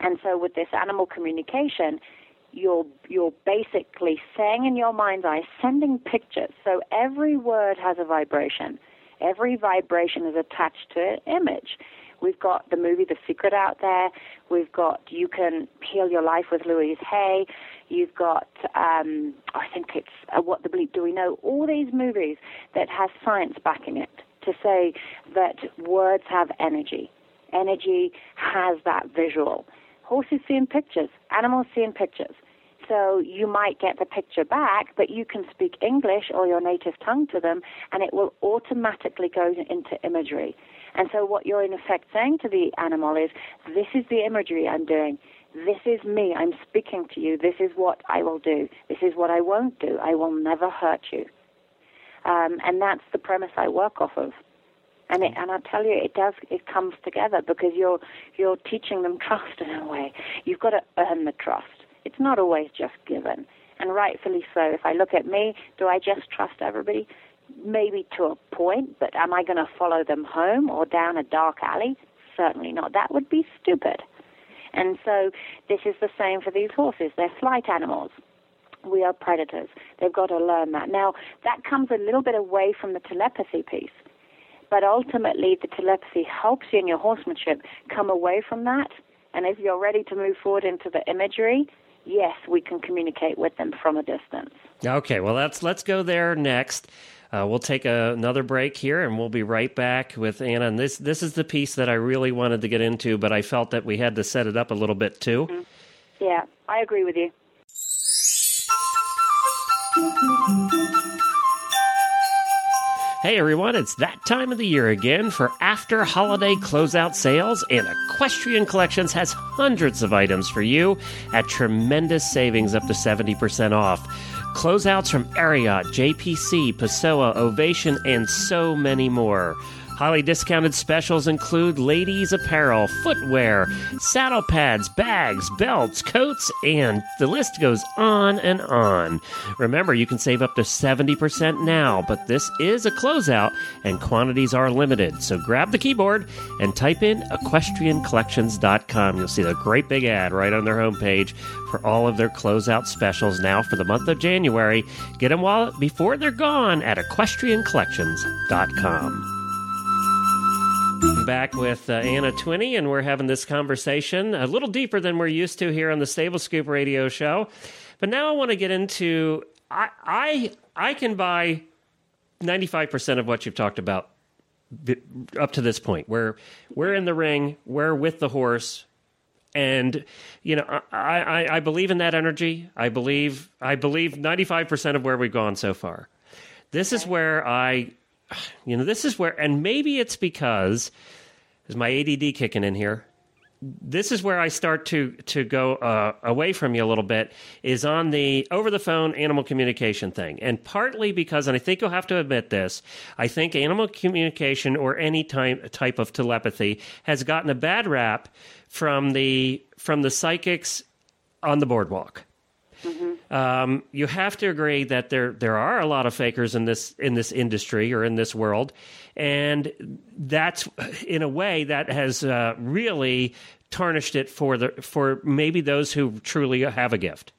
And so with this animal communication, you're you're basically saying in your mind's eye, sending pictures. So every word has a vibration. Every vibration is attached to an image. We've got the movie The Secret out there. We've got You Can Heal Your Life with Louise Hay. You've got, um, I think it's uh, What the Bleep Do We Know? All these movies that has science backing it to say that words have energy. Energy has that visual. Horses see in pictures. Animals see in pictures. So you might get the picture back, but you can speak English or your native tongue to them, and it will automatically go into imagery. And so what you're in effect saying to the animal is, this is the imagery I'm doing. This is me. I'm speaking to you. This is what I will do. This is what I won't do. I will never hurt you. Um, and that's the premise I work off of. And it, and I tell you, it does. It comes together because you're you're teaching them trust in a way. You've got to earn the trust. It's not always just given, and rightfully so. If I look at me, do I just trust everybody? Maybe to a point, but am I going to follow them home or down a dark alley? Certainly not. That would be stupid. And so this is the same for these horses. They're flight animals. We are predators. They've got to learn that. Now, that comes a little bit away from the telepathy piece. But ultimately, the telepathy helps you in your horsemanship come away from that. And if you're ready to move forward into the imagery, yes, we can communicate with them from a distance. Okay, well, let's let's go there next. Uh, we'll take a, another break here, and we'll be right back with Anna. And this this is the piece that I really wanted to get into, but I felt that we had to set it up a little bit too. Mm-hmm. Yeah, I agree with you. Hey everyone, it's that time of the year again for after holiday closeout sales, and Equestrian Collections has hundreds of items for you at tremendous savings up to 70% off. Closeouts from Ariat, JPC, Pessoa, Ovation, and so many more. Highly discounted specials include ladies' apparel, footwear, saddle pads, bags, belts, coats, and the list goes on and on. Remember, you can save up to 70% now, but this is a closeout and quantities are limited. So grab the keyboard and type in equestriancollections.com. You'll see the great big ad right on their homepage for all of their closeout specials now for the month of January. Get them while before they're gone at equestriancollections.com. Back with uh, Anna Twinney, and we're having this conversation a little deeper than we're used to here on the Stable Scoop Radio Show. But now I want to get into I I I can buy ninety five percent of what you've talked about up to this point. Where we're in the ring, we're with the horse, and you know I, I, I believe in that energy. I believe I believe ninety five percent of where we've gone so far. This is where I you know, this is where, and maybe it's because is my ADD kicking in here. This is where I start to to go uh, away from you a little bit. Is on the over the phone animal communication thing, and partly because, and I think you'll have to admit this. I think animal communication or any type type of telepathy has gotten a bad rap from the from the psychics on the boardwalk. Mm-hmm. Um, you have to agree that there there are a lot of fakers in this in this industry or in this world, and that's in a way that has uh, really tarnished it for the for maybe those who truly have a gift.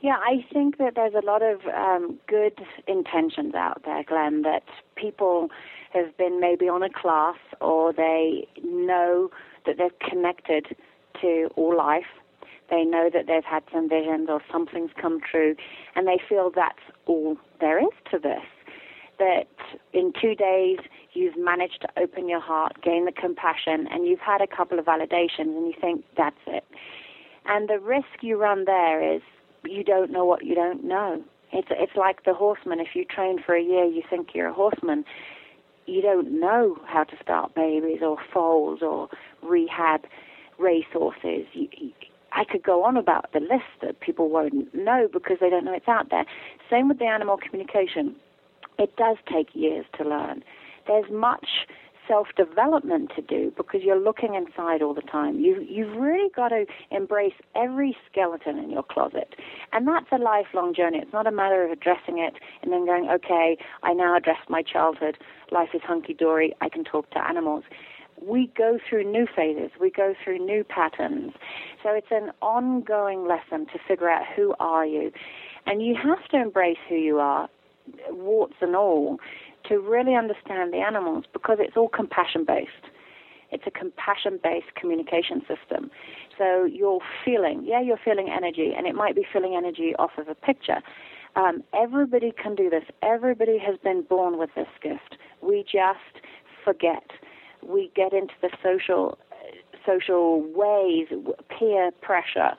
Yeah, I think that there's a lot of um, good intentions out there, Glenn. That people have been maybe on a class or they know that they're connected to all life they know that they've had some visions or something's come true, and they feel that's all there is to this. That in two days you've managed to open your heart, gain the compassion, and you've had a couple of validations, and you think that's it. And the risk you run there is you don't know what you don't know. It's it's like the horseman. If you train for a year, you think you're a horseman. You don't know how to start babies or foals or rehab racehorses. You, I could go on about the list that people won't know because they don't know it's out there. Same with the animal communication. It does take years to learn. There's much self development to do because you're looking inside all the time. You, you've really got to embrace every skeleton in your closet. And that's a lifelong journey. It's not a matter of addressing it and then going, okay, I now address my childhood. Life is hunky dory. I can talk to animals. We go through new phases. We go through new patterns. So it's an ongoing lesson to figure out who are you. And you have to embrace who you are, warts and all to really understand the animals because it's all compassion based. It's a compassion based communication system. So you're feeling, yeah, you're feeling energy, and it might be feeling energy off of a picture. Um, everybody can do this. Everybody has been born with this gift. We just forget. We get into the social social ways, peer pressure.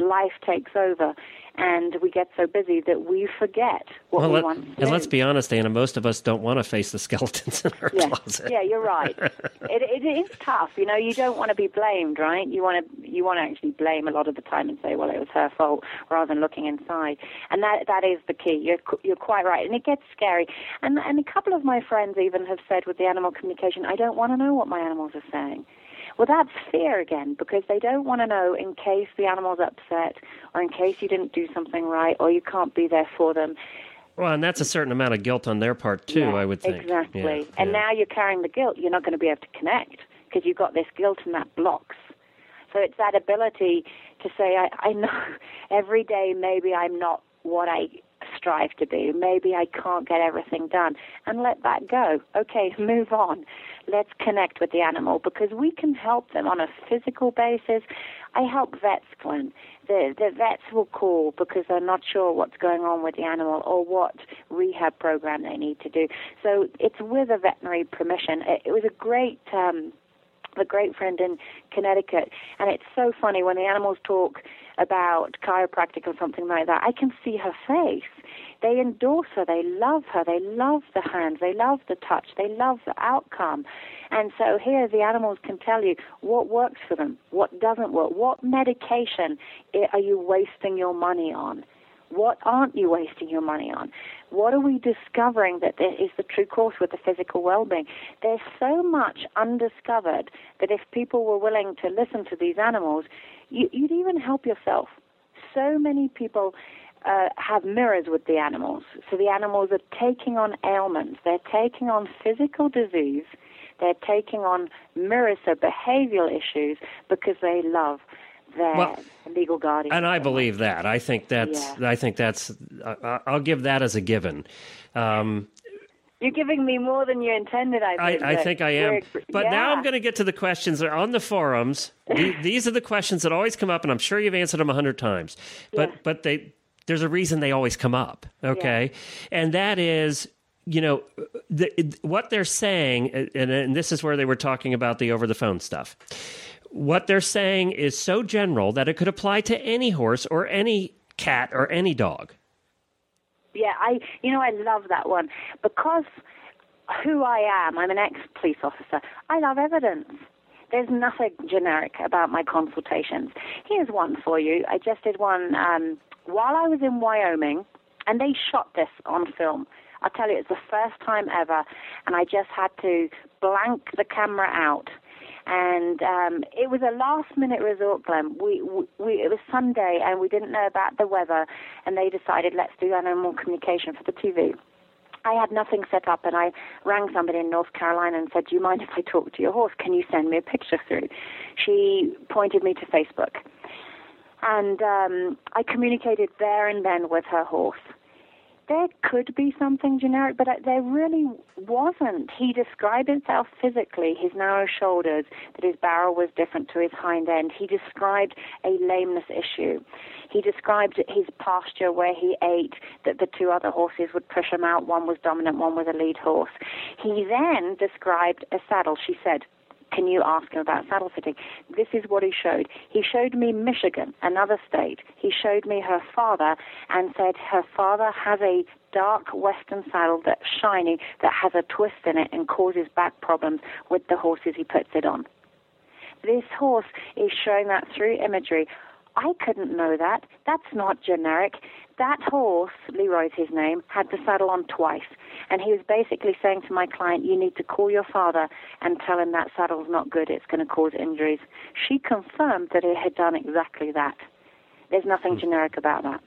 Life takes over and we get so busy that we forget what well, we let, want. And let's be honest, Anna. Most of us don't want to face the skeletons in our yeah. closet. Yeah, you're right. it, it is tough. You know, you don't want to be blamed, right? You want to you want to actually blame a lot of the time and say, well, it was her fault, rather than looking inside. And that that is the key. You're you're quite right, and it gets scary. And and a couple of my friends even have said with the animal communication, I don't want to know what my animals are saying. Well, that's fear again because they don't want to know in case the animal's upset or in case you didn't do something right or you can't be there for them. Well, and that's a certain amount of guilt on their part too, yeah, I would think. Exactly. Yeah, and yeah. now you're carrying the guilt. You're not going to be able to connect because you've got this guilt and that blocks. So it's that ability to say, I, I know every day maybe I'm not what I strive to be. Maybe I can't get everything done. And let that go. Okay, move on. Let's connect with the animal because we can help them on a physical basis. I help vets, Glenn. The, the vets will call because they're not sure what's going on with the animal or what rehab program they need to do. So it's with a veterinary permission. It, it was a great. Um, a great friend in Connecticut, and it's so funny when the animals talk about chiropractic or something like that. I can see her face. They endorse her. They love her. They love the hands. They love the touch. They love the outcome. And so here the animals can tell you what works for them, what doesn't work, what medication eh, are you wasting your money on. What aren't you wasting your money on? What are we discovering that is the true course with the physical well-being? There's so much undiscovered that if people were willing to listen to these animals, you, would even help yourself. So many people uh, have mirrors with the animals. So the animals are taking on ailments. They're taking on physical disease. They're taking on mirrors, so behavioral issues, because they love well, legal guardian. And I believe that. I think that's. Yeah. I think that's. I, I'll give that as a given. Um, you're giving me more than you intended, I think. I, I think I am. But yeah. now I'm going to get to the questions that are on the forums. These are the questions that always come up, and I'm sure you've answered them a hundred times. But Yeah. but they there's a reason they always come up. Okay, and that is. You know the, what they're saying, and, and this is where they were talking about the over the phone stuff. What they're saying is so general that it could apply to any horse or any cat or any dog. Yeah, I you know I love that one because who I am, I'm an ex-police officer. I love evidence. There's nothing generic about my consultations. Here's one for you. I just did one um, while I was in Wyoming, and they shot this on film. I'll tell you, it's the first time ever, and I just had to blank the camera out. And um, it was a last-minute resort, Glenn. We, we, it was Sunday, and we didn't know about the weather, and they decided let's do animal communication for the TV. I had nothing set up, and I rang somebody in North Carolina and said, "Do you mind if I talk to your horse? Can you send me a picture through?" She pointed me to Facebook, and um, I communicated there and then with her horse. There could be something generic, but uh, there really wasn't. He described himself physically, his narrow shoulders, that his barrel was different to his hind end. He described a lameness issue. He described his pasture where he ate, that the two other horses would push him out. One was dominant, one was a lead horse. He then described a saddle. She said, can you ask him about saddle fitting? This is what he showed. He showed me Michigan, another state. He showed me her father and said her father has a dark western saddle that's shiny that has a twist in it and causes back problems with the horses he puts it on. This horse is showing that through imagery. I couldn't know that. That's not generic. That horse, Leroy's his name, had the saddle on twice. And he was basically saying to my client, You need to call your father and tell him that saddle's not good. It's going to cause injuries. She confirmed that it had done exactly that. There's nothing hmm. generic about that.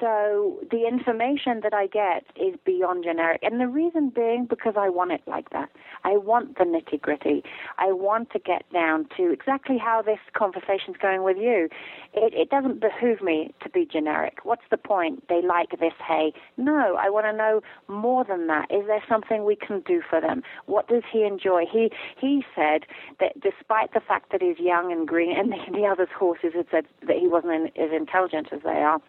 So the information that I get is beyond generic. And the reason being because I want it like that. I want the nitty gritty. I want to get down to exactly how this conversation's going with you. It, it doesn't behoove me to be generic. What's the point? They like this hay. No, I want to know more than that. Is there something we can do for them? What does he enjoy? He he said that despite the fact that he's young and green, and the, the other horses had said that he wasn't as intelligent as they are,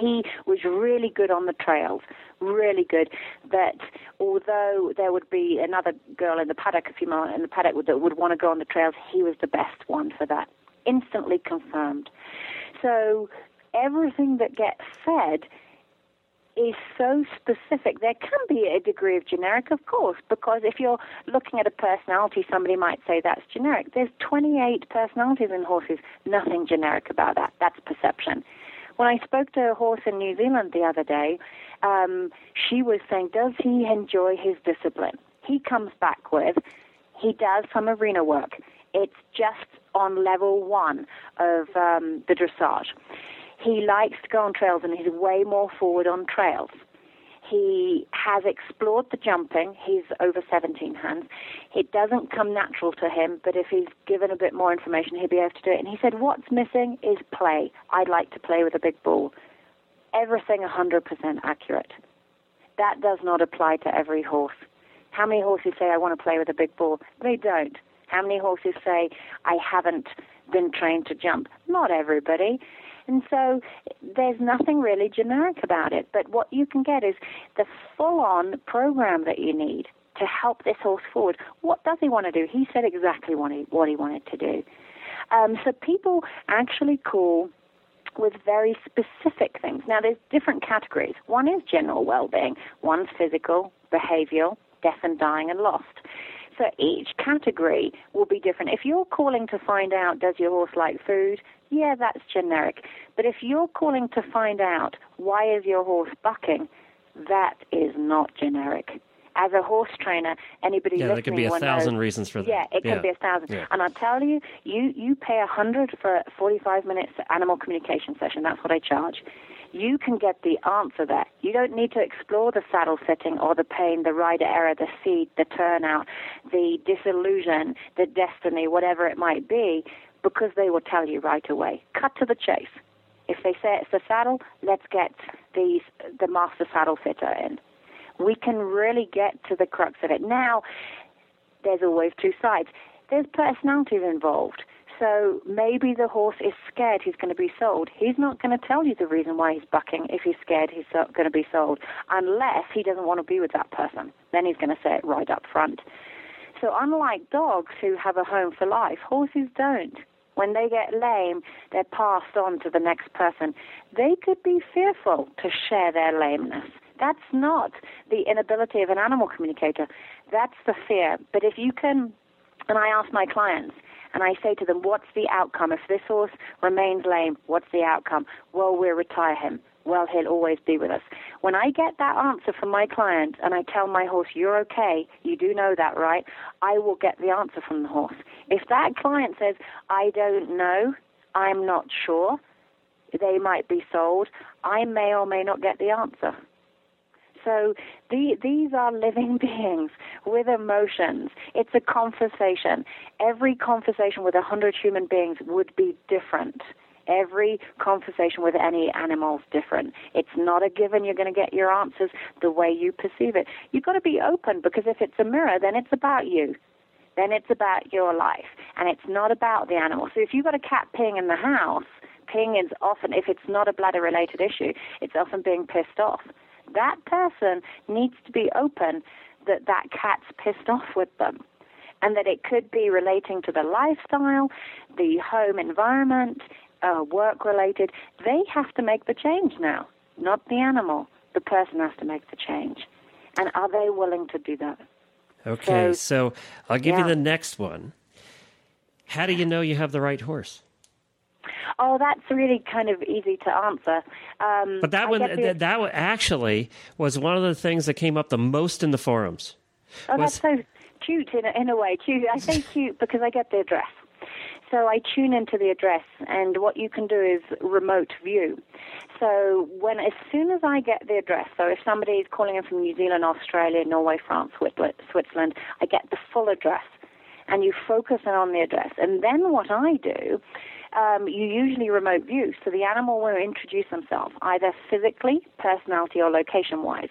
he was really good on the trails, really good. That although there would be another girl in the paddock, a female in the paddock that would want to go on the trails, he was the best one for that. Instantly confirmed. So everything that gets said is so specific. There can be a degree of generic, of course, because if you're looking at a personality, somebody might say that's generic. There's 28 personalities in horses, nothing generic about that. That's perception. When I spoke to a horse in New Zealand the other day, um, she was saying, Does he enjoy his discipline? He comes back with, he does some arena work. It's just on level one of um, the dressage. He likes to go on trails and he's way more forward on trails. He has explored the jumping. He's over 17 hands. It doesn't come natural to him, but if he's given a bit more information, he'll be able to do it. And he said, What's missing is play. I'd like to play with a big ball. Everything 100% accurate. That does not apply to every horse. How many horses say, I want to play with a big ball? They don't. How many horses say, I haven't been trained to jump? Not everybody. And so there's nothing really generic about it. But what you can get is the full on program that you need to help this horse forward. What does he want to do? He said exactly what he, what he wanted to do. Um, so people actually call with very specific things. Now, there's different categories. One is general well-being. One's physical, behavioral, death and dying, and lost. So each category will be different. If you're calling to find out does your horse like food, yeah, that's generic. But if you're calling to find out why is your horse bucking, that is not generic. As a horse trainer, anybody yeah, listening there could be a thousand knows, reasons for that. Yeah, it yeah. can be a thousand. Yeah. And I tell you, you you pay a hundred for a forty-five minutes animal communication session. That's what I charge you can get the answer there. You don't need to explore the saddle setting or the pain, the rider error, the seat, the turnout, the disillusion, the destiny, whatever it might be, because they will tell you right away. Cut to the chase. If they say it's the saddle, let's get these the master saddle fitter in. We can really get to the crux of it. Now, there's always two sides. There's personalities involved. So maybe the horse is scared he's going to be sold. He's not going to tell you the reason why he's bucking if he's scared he's going to be sold, unless he doesn't want to be with that person. Then he's going to say it right up front. So unlike dogs who have a home for life, horses don't. When they get lame, they're passed on to the next person. They could be fearful to share their lameness. That's not the inability of an animal communicator. That's the fear. But if you can, and I ask my clients, and I say to them, what's the outcome? If this horse remains lame, what's the outcome? Well, we'll retire him. Well, he'll always be with us. When I get that answer from my client and I tell my horse, you're okay, you do know that, right? I will get the answer from the horse. If that client says, I don't know, I'm not sure, they might be sold, I may or may not get the answer. So the, these are living beings with emotions. It's a conversation. Every conversation with a hundred human beings would be different. Every conversation with any animal is different. It's not a given you're going to get your answers the way you perceive it. You've got to be open because if it's a mirror, then it's about you. Then it's about your life. And it's not about the animal. So if you've got a cat peeing in the house, peeing is often, if it's not a bladder related issue, it's often being pissed off that person needs to be open that that cat's pissed off with them and that it could be relating to the lifestyle, the home environment, uh, work related. They have to make the change now, not the animal. The person has to make the change. And are they willing to do that? Okay, so, so I'll give yeah. you the next one. How do you know you have the right horse? Oh, that's really kind of easy to answer. Um, but that I one, that, that actually was one of the things that came up the most in the forums. Oh, was- that's so cute in a, in a way. Cute. I say cute because I get the address. So I tune into the address, and what you can do is remote view. So when, as soon as I get the address, so if somebody is calling in from New Zealand, Australia, Norway, France, Switzerland, I get the full address, and you focus in on the address. And then what I do, um, you usually remote view, so the animal will introduce themselves either physically, personality, or location-wise.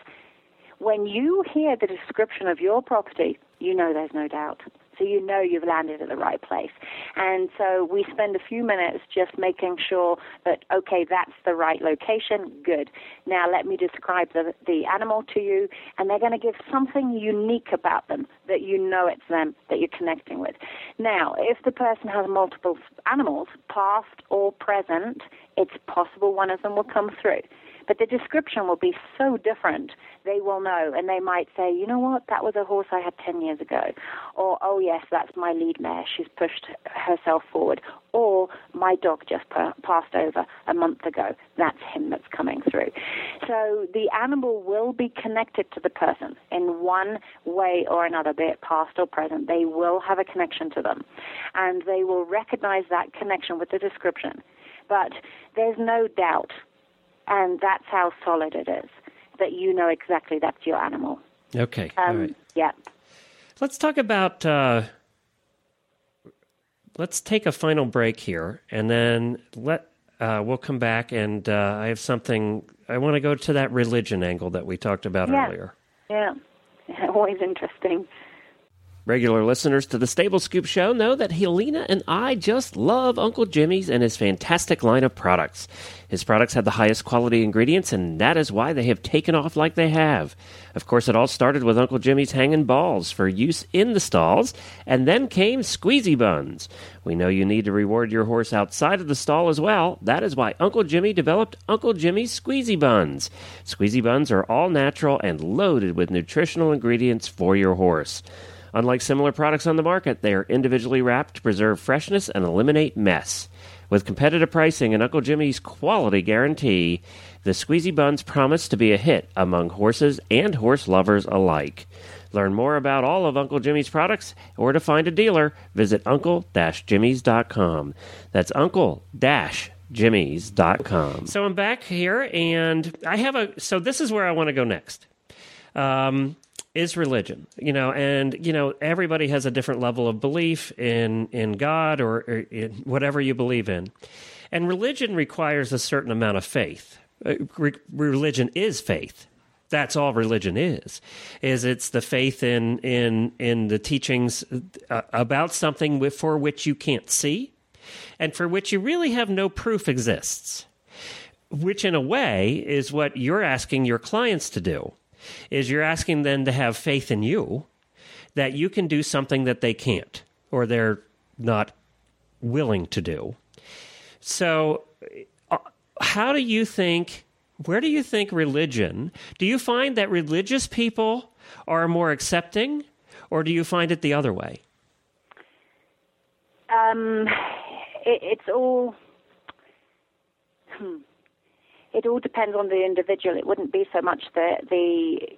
When you hear the description of your property, you know there's no doubt. So you know you've landed at the right place. And so we spend a few minutes just making sure that, okay, that's the right location. Good. Now let me describe the, the animal to you. And they're going to give something unique about them that you know it's them that you're connecting with. Now, if the person has multiple animals, past or present, it's possible one of them will come through. But the description will be so different, they will know. And they might say, you know what, that was a horse I had 10 years ago. Or, oh, yes, that's my lead mare. She's pushed herself forward. Or, my dog just pa- passed over a month ago. That's him that's coming through. So the animal will be connected to the person in one way or another, be it past or present. They will have a connection to them. And they will recognize that connection with the description. But there's no doubt and that's how solid it is that you know exactly that's your animal. Okay. Um, all right. Yeah. Let's talk about. Uh, let's take a final break here, and then let uh, we'll come back. And uh, I have something. I want to go to that religion angle that we talked about Yeah. earlier. Yeah. Always interesting. Regular listeners to the Stable Scoop Show know that Helena and I just love Uncle Jimmy's and his fantastic line of products. His products have the highest quality ingredients, and that is why they have taken off like they have. Of course, it all started with Uncle Jimmy's hanging balls for use in the stalls, and then came squeezy buns. We know you need to reward your horse outside of the stall as well. That is why Uncle Jimmy developed Uncle Jimmy's squeezy buns. Squeezy buns are all natural and loaded with nutritional ingredients for your horse. Unlike similar products on the market, they are individually wrapped to preserve freshness and eliminate mess. With competitive pricing and Uncle Jimmy's quality guarantee, the Squeezy Buns promise to be a hit among horses and horse lovers alike. Learn more about all of Uncle Jimmy's products or to find a dealer, visit uncle-jimmys.com. That's uncle-jimmys.com. So I'm back here and I have a so this is where I want to go next. Um, is religion you know and you know everybody has a different level of belief in in god or, or in whatever you believe in. And religion requires a certain amount of faith. Uh, re- religion is faith. That's all religion is is it's the faith in in in the teachings uh, about something for which you can't see and for which you really have no proof exists which in a way is what you're asking your clients to do is you're asking them to have faith in you that you can do something that they can't or they're not willing to do so uh, how do you think where do you think religion do you find that religious people are more accepting or do you find it the other way Um, it, it's all. Hmm. It all depends on the individual. It wouldn't be so much the the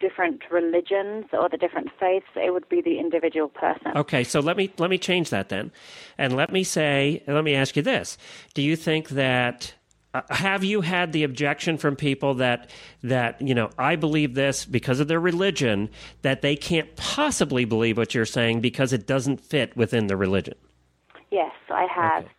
different religions or the different faiths. It would be the individual person. Okay, so let me let me change that then, and let me say, let me ask you this: Do you think that uh, have you had the objection from people that that you know I believe this because of their religion that they can't possibly believe what you're saying because it doesn't fit within the religion? Yes, I have. Okay.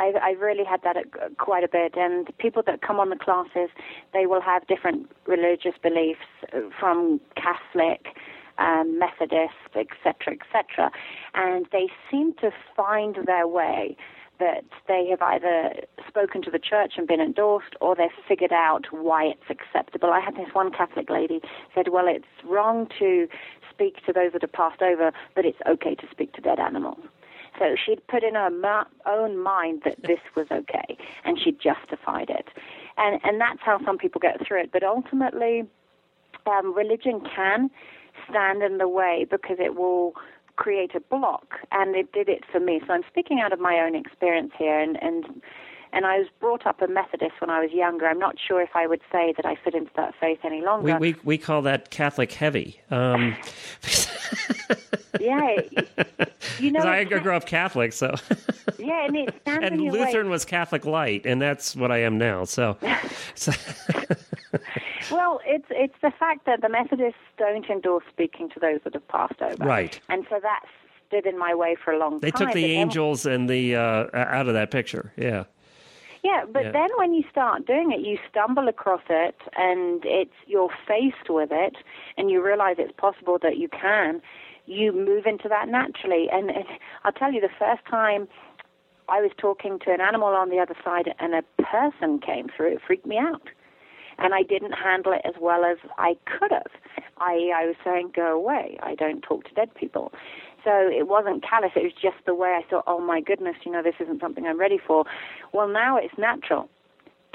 I've, I've really had that quite a bit. And people that come on the classes, they will have different religious beliefs uh, from Catholic, um, Methodist, etc., etc. And they seem to find their way that they have either spoken to the church and been endorsed or they've figured out why it's acceptable. I had this one Catholic lady said, well, it's wrong to speak to those that have passed over, but it's okay to speak to dead animals. So she'd put in her ma- own mind that this was okay, and she justified it, and and that's how some people get through it. But ultimately, um, religion can stand in the way because it will create a block, and it did it for me. So I'm speaking out of my own experience here, and and And I was brought up a Methodist when I was younger. I'm not sure if I would say that I fit into that faith any longer. We we, we call that Catholic heavy. Um, yeah, you know, I grew up Catholic, so yeah, and it and Lutheran way. was Catholic light, and that's what I am now. So, so. well, it's it's the fact that the Methodists don't endorse speaking to those that have passed over, right? And so that's stood in my way for a long they time. They took the angels and the uh, out of that picture. Yeah. Yeah, but yeah. then when you start doing it, you stumble across it, and it's you're faced with it, and you realize it's possible that you can. You move into that naturally, and, and I'll tell you, the first time I was talking to an animal on the other side, and a person came through, it freaked me out and I didn't handle it as well as I could have. I, I was saying, go away. I don't talk to dead people. So it wasn't callous. It was just the way I thought, oh my goodness, you know, this isn't something I'm ready for. Well, now it's natural.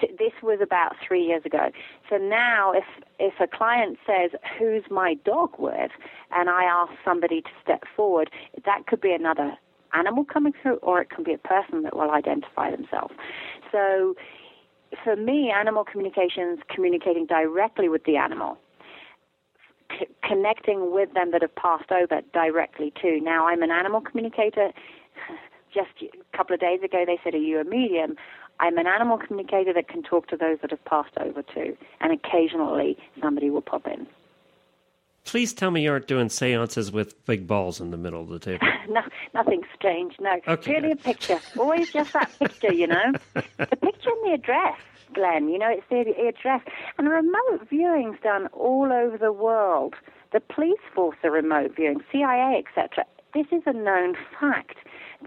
This was about three years ago. So now, if if a client says, "Who's my dog with?" and I ask somebody to step forward, that could be another animal coming through, or it can be a person that will identify themselves. So, for me, animal communication is communicating directly with the animal c- connecting with them that have passed over directly too. Now, I'm an animal communicator. Just a couple of days ago, they said, Are you a medium? I'm an animal communicator that can talk to those that have passed over too. And occasionally, somebody will pop in. Please tell me you aren't doing seances with big balls in the middle of the table. no, nothing strange. No, okay. purely a picture. Always just that picture, you know. the picture and the address. Glenn. You know, it's the address. And remote viewing's done all over the world. The police force are remote viewing, CIA, etc. This is a known fact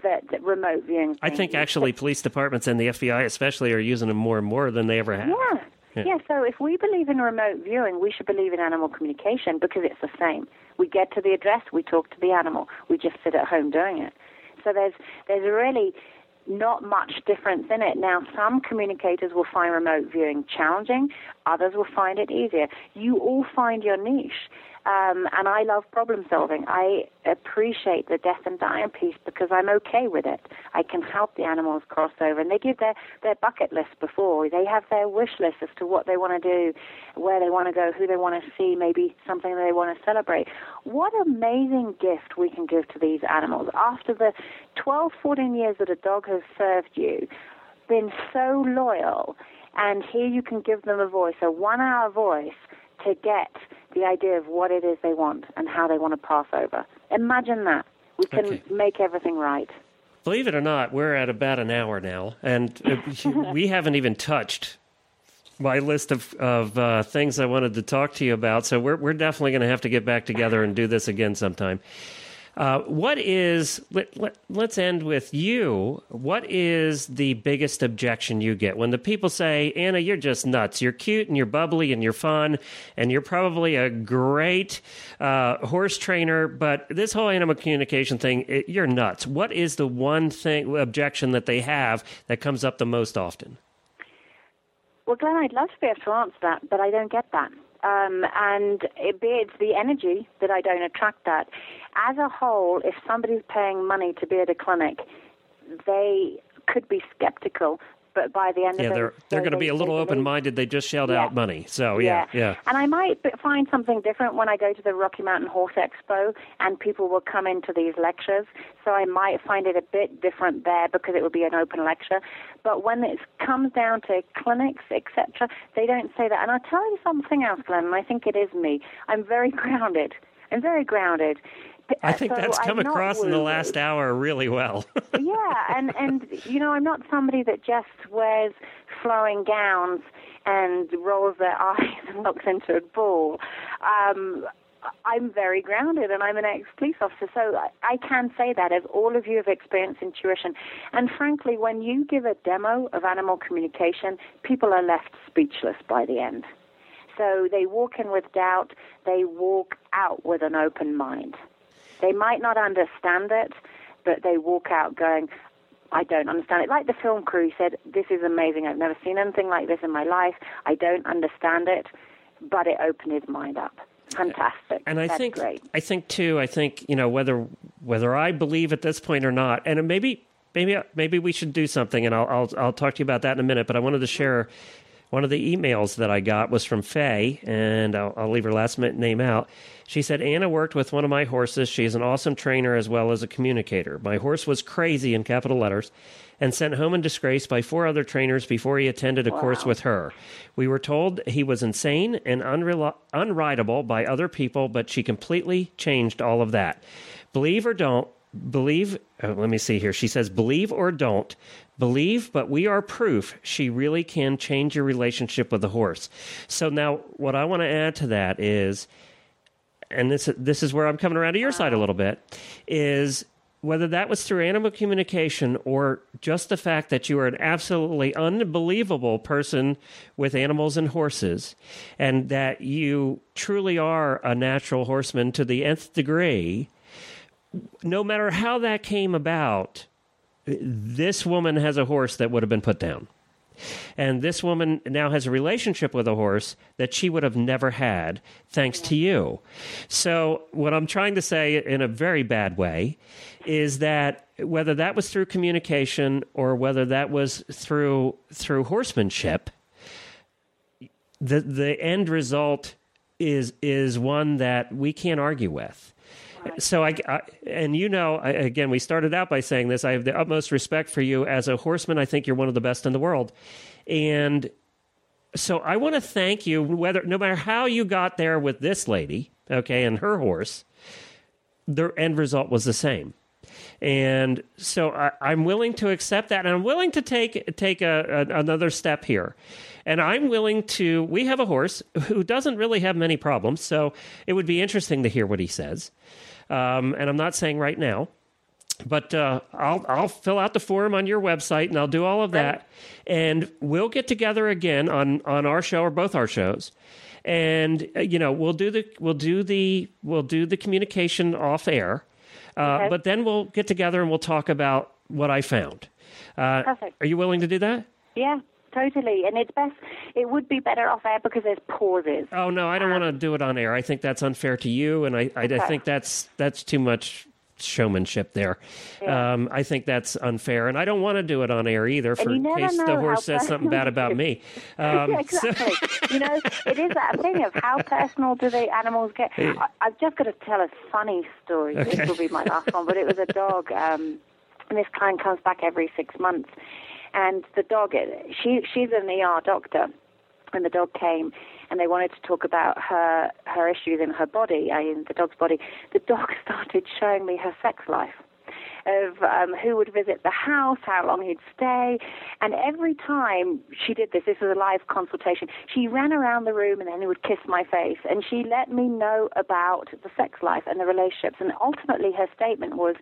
that, that remote viewing. I think actually police departments and the FBI especially are using them more and more than they ever have. Yeah. Yeah. yeah, so if we believe in remote viewing, we should believe in animal communication because it's the same. We get to the address, we talk to the animal, we just sit at home doing it. So there's there's really not much difference in it. Now, some communicators will find remote viewing challenging, others will find it easier. You all find your niche. Um, and I love problem solving. I appreciate the death and dying piece because I'm okay with it. I can help the animals cross over, and they give their their bucket list before. They have their wish list as to what they want to do, where they want to go, who they want to see, maybe something that they want to celebrate. What amazing gift we can give to these animals after the 12, 14 years that a dog has served you, been so loyal, and here you can give them a voice, a one-hour voice to get the idea of what it is they want and how they want to pass over. Imagine that. We can okay. make everything right. Believe it or not, we're at about an hour now, and uh, we haven't even touched my list of of uh, things I wanted to talk to you about. So we're we're definitely going to have to get back together and do this again sometime. Uh, what is let, let, let's end with you. What is the biggest objection you get when the people say, "Anna, you're just nuts. You're cute and you're bubbly and you're fun and you're probably a great uh, horse trainer, but this whole animal communication thing, it, you're nuts." What is the one thing objection that they have that comes up the most often? Well, Glenn, I'd love to be able to answer that, but I don't get that. Um, and it, it's the energy that I don't attract that. As a whole, if somebody's paying money to be at a clinic, they could be skeptical but by the end yeah, of it, they're they're going to be a little open minded. They just shelled yeah. out money, so yeah, yeah, yeah. And I might find something different when I go to the Rocky Mountain Horse Expo, and people will come into these lectures. So I might find it a bit different there because it would be an open lecture. But when it comes down to clinics, etc., they don't say that. And I'll tell you something else, Glenn, and I think it is me. I'm very grounded. I'm very grounded. I think so that's come across in the last hour really well. yeah, and and you know, I'm not somebody that just wears flowing gowns and rolls their eyes and looks into a ball. Um, I'm very grounded and I'm an ex police officer, so I can say that as all of you have experienced intuition. And frankly, when you give a demo of animal communication, people are left speechless by the end. So they walk in with doubt, they walk out with an open mind. They might not understand it, but they walk out going, I don't understand it. Like the film crew said, this is amazing. I've never seen anything like this in my life. I don't understand it, but it opened his mind up. Fantastic. And I That's think great. I think too, I think, you know, whether whether I believe at this point or not, and maybe maybe maybe we should do something, and I'll I'll I'll talk to you about that in a minute. But I wanted to share one of the emails that I got was from Faye, and I'll, I'll leave her last name out. She said, Anna worked with one of my horses. She is an awesome trainer as well as a communicator. My horse was crazy in capital letters and sent home in disgrace by four other trainers before he attended a wow. course with her. We were told he was insane and unreli- unrideable by other people, but she completely changed all of that. Believe or don't, believe, oh, let me see here. She says, believe or don't, believe, but we are proof she really can change your relationship with the horse. So now, what I want to add to that is, and this this is where I'm coming around to your side a little bit, is whether that was through animal communication or just the fact that you are an absolutely unbelievable person with animals and horses, and that you truly are a natural horseman to the nth degree, no matter how that came about, this woman has a horse that would have been put down. And this woman now has a relationship with a horse that she would have never had thanks to you. So, what I'm trying to say in a very bad way is that whether that was through communication or whether that was through through horsemanship, the the end result is is one that we can't argue with. So I, I, and you know, I, again, we started out by saying this. I have the utmost respect for you as a horseman. I think you're one of the best in the world, and so I want to thank you. Whether no matter how you got there with this lady, okay, and her horse, the end result was the same. And so I, am willing to accept that, and I'm willing to take take a, a, another step here. And I'm willing to. We have a horse who doesn't really have many problems, so it would be interesting to hear what he says. Um, and I'm not saying right now, but uh, I'll I'll fill out the form on your website and I'll do all of that, and we'll get together again on on our show or both our shows, and uh, you know we'll do the we'll do the we'll do the communication off air, uh, okay. but then we'll get together and we'll talk about what I found. Uh, Perfect. Are you willing to do that? Yeah totally. And it's best, it would be better off air because there's pauses. Oh, no, I don't um, want to do it on air. I think that's unfair to you. And I, I, okay. I think that's, that's too much showmanship there. Yeah. Um, I think that's unfair, and I don't want to do it on air either, for in case the horse says something bad about me. Um, yeah, exactly. So you know, it is that thing of how personal do the animals get. I, have just got to tell a funny story. Okay. This will be my last one, but it was a dog. Um, and this client comes back every six months, and the dog, she she's an ER doctor, and the dog came, and they wanted to talk about her her issues in her body, in the dog's body. The dog started showing me her sex life of um, who would visit the house, how long he'd stay. And every time she did this, this was a live consultation, she ran around the room and then he would kiss my face. And she let me know about the sex life and the relationships. And ultimately, her statement was,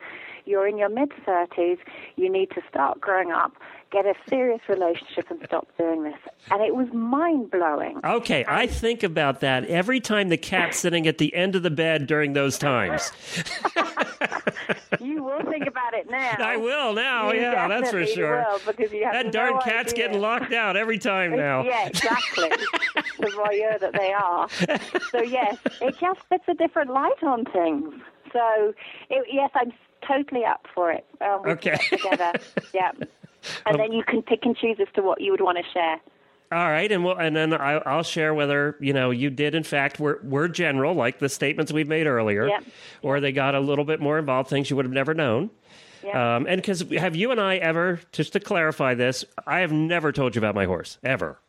You're in your mid 30s, you need to start growing up get a serious relationship and stop doing this. And it was mind blowing. Okay, I think about that every time the cat's sitting at the end of the bed during those times. you will think about it now. I will now, you yeah, that's for sure. Will, because you have that no darn cat's idea. getting locked out every time now. yeah, exactly. the voyeur that they are. So, yes, it just puts a different light on things. So, it, yes, I'm totally up for it. Um, okay. Together. yeah and um, then you can pick and choose as to what you would want to share. All right, and we'll, and then I, will share whether you know you did in fact were were general like the statements we've made earlier, yep. or they got a little bit more involved, things you would have never known. Yep. Um, and because have you and I ever, just to clarify this, I have never told you about my horse ever.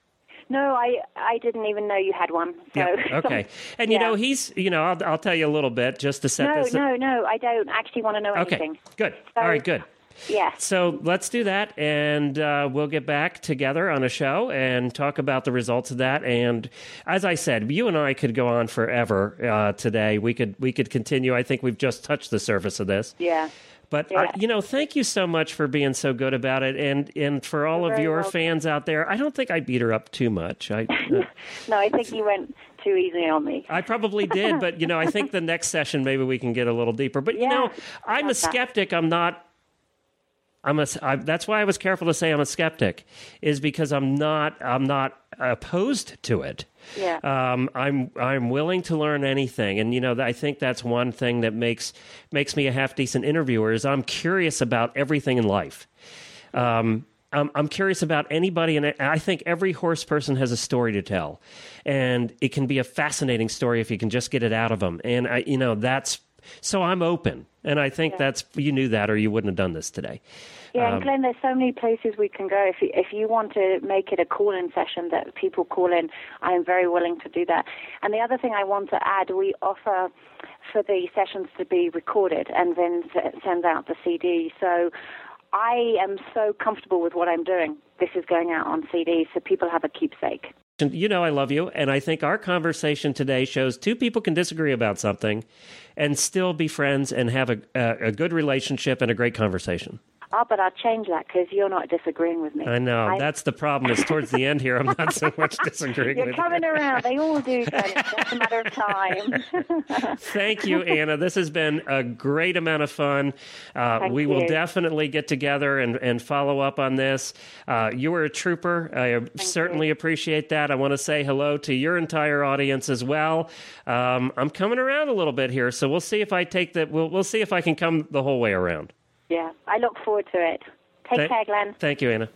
No, I I didn't even know you had one. So. Yeah. Okay. And you yeah. know he's you know I'll I'll tell you a little bit just to set no, this. No, no, no, I don't actually want to know okay. anything. Good. So, All right. Good. Yeah. So let's do that, and uh, we'll get back together on a show and talk about the results of that. And as I said, you and I could go on forever uh, today. We could we could continue. I think we've just touched the surface of this. Yeah. But yeah. you know, thank you so much for being so good about it, and and for all You're of your welcome. fans out there. I don't think I beat her up too much. I uh, no, I think you went too easy on me. I probably did, but you know, I think the next session maybe we can get a little deeper. But yeah, you know, I'm a skeptic. I'm not I'm a, I, that's why I was careful to say I'm a skeptic, is because I'm not I'm not opposed to it. Yeah. Um, I'm I'm willing to learn anything, and you know I think that's one thing that makes makes me a half decent interviewer is I'm curious about everything in life. Um, I'm, I'm curious about anybody, and I think every horse person has a story to tell, and it can be a fascinating story if you can just get it out of them. And I, you know, that's so I'm open, and I think Yeah. that's you knew that, or you wouldn't have done this today. Yeah, Um, and Glenn, there's so many places we can go. If you, if you want to make it a call-in session that people call in, I am very willing to do that. And the other thing I want to add, we offer for the sessions to be recorded and then send out the CD. So I am so comfortable with what I'm doing. This is going out on CD, so people have a keepsake. You know, I love you. And I think our conversation today shows two people can disagree about something and still be friends and have a, a, a good relationship and a great conversation. Oh, but I'll change that because you're not disagreeing with me. I know. I- That's the problem, is towards the end here, I'm not so much disagreeing You're with coming you. around. They all do. It's just a matter of time. Thank you, Anna. This has been a great amount of fun. Uh, Thank we will definitely get together and, and follow up on this. Uh, you were a trooper. I certainly appreciate that. I want to say hello to your entire audience as well. Um, I'm coming around a little bit here, so we'll see if I take that. We'll, we'll see if I can come the whole way around. Yeah, I look forward to it. Take Thank- care, Glenn. Thank you, Anna.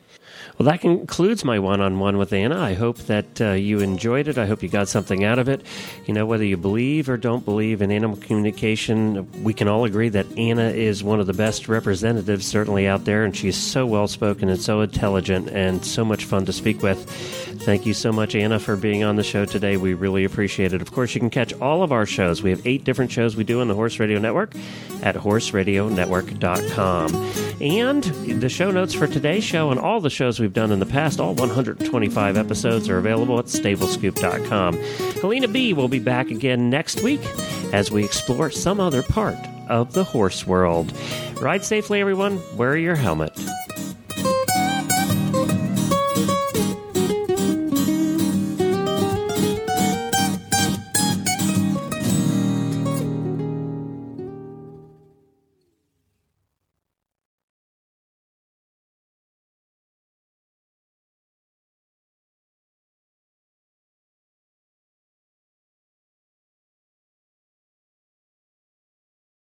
Well, that concludes my one on one with Anna. I hope that uh, you enjoyed it. I hope you got something out of it. You know, whether you believe or don't believe in animal communication, we can all agree that Anna is one of the best representatives, certainly out there, and she's so well spoken and so intelligent and so much fun to speak with. Thank you so much, Anna, for being on the show today. We really appreciate it. Of course, you can catch all of our shows. We have eight different shows we do on the Horse Radio Network at horseradionetwork.com. And the show notes for today's show and all the shows we've done in the past, all 125 episodes, are available at stablescoop.com. Helena B will be back again next week as we explore some other part of the horse world. Ride safely, everyone. Wear your helmet.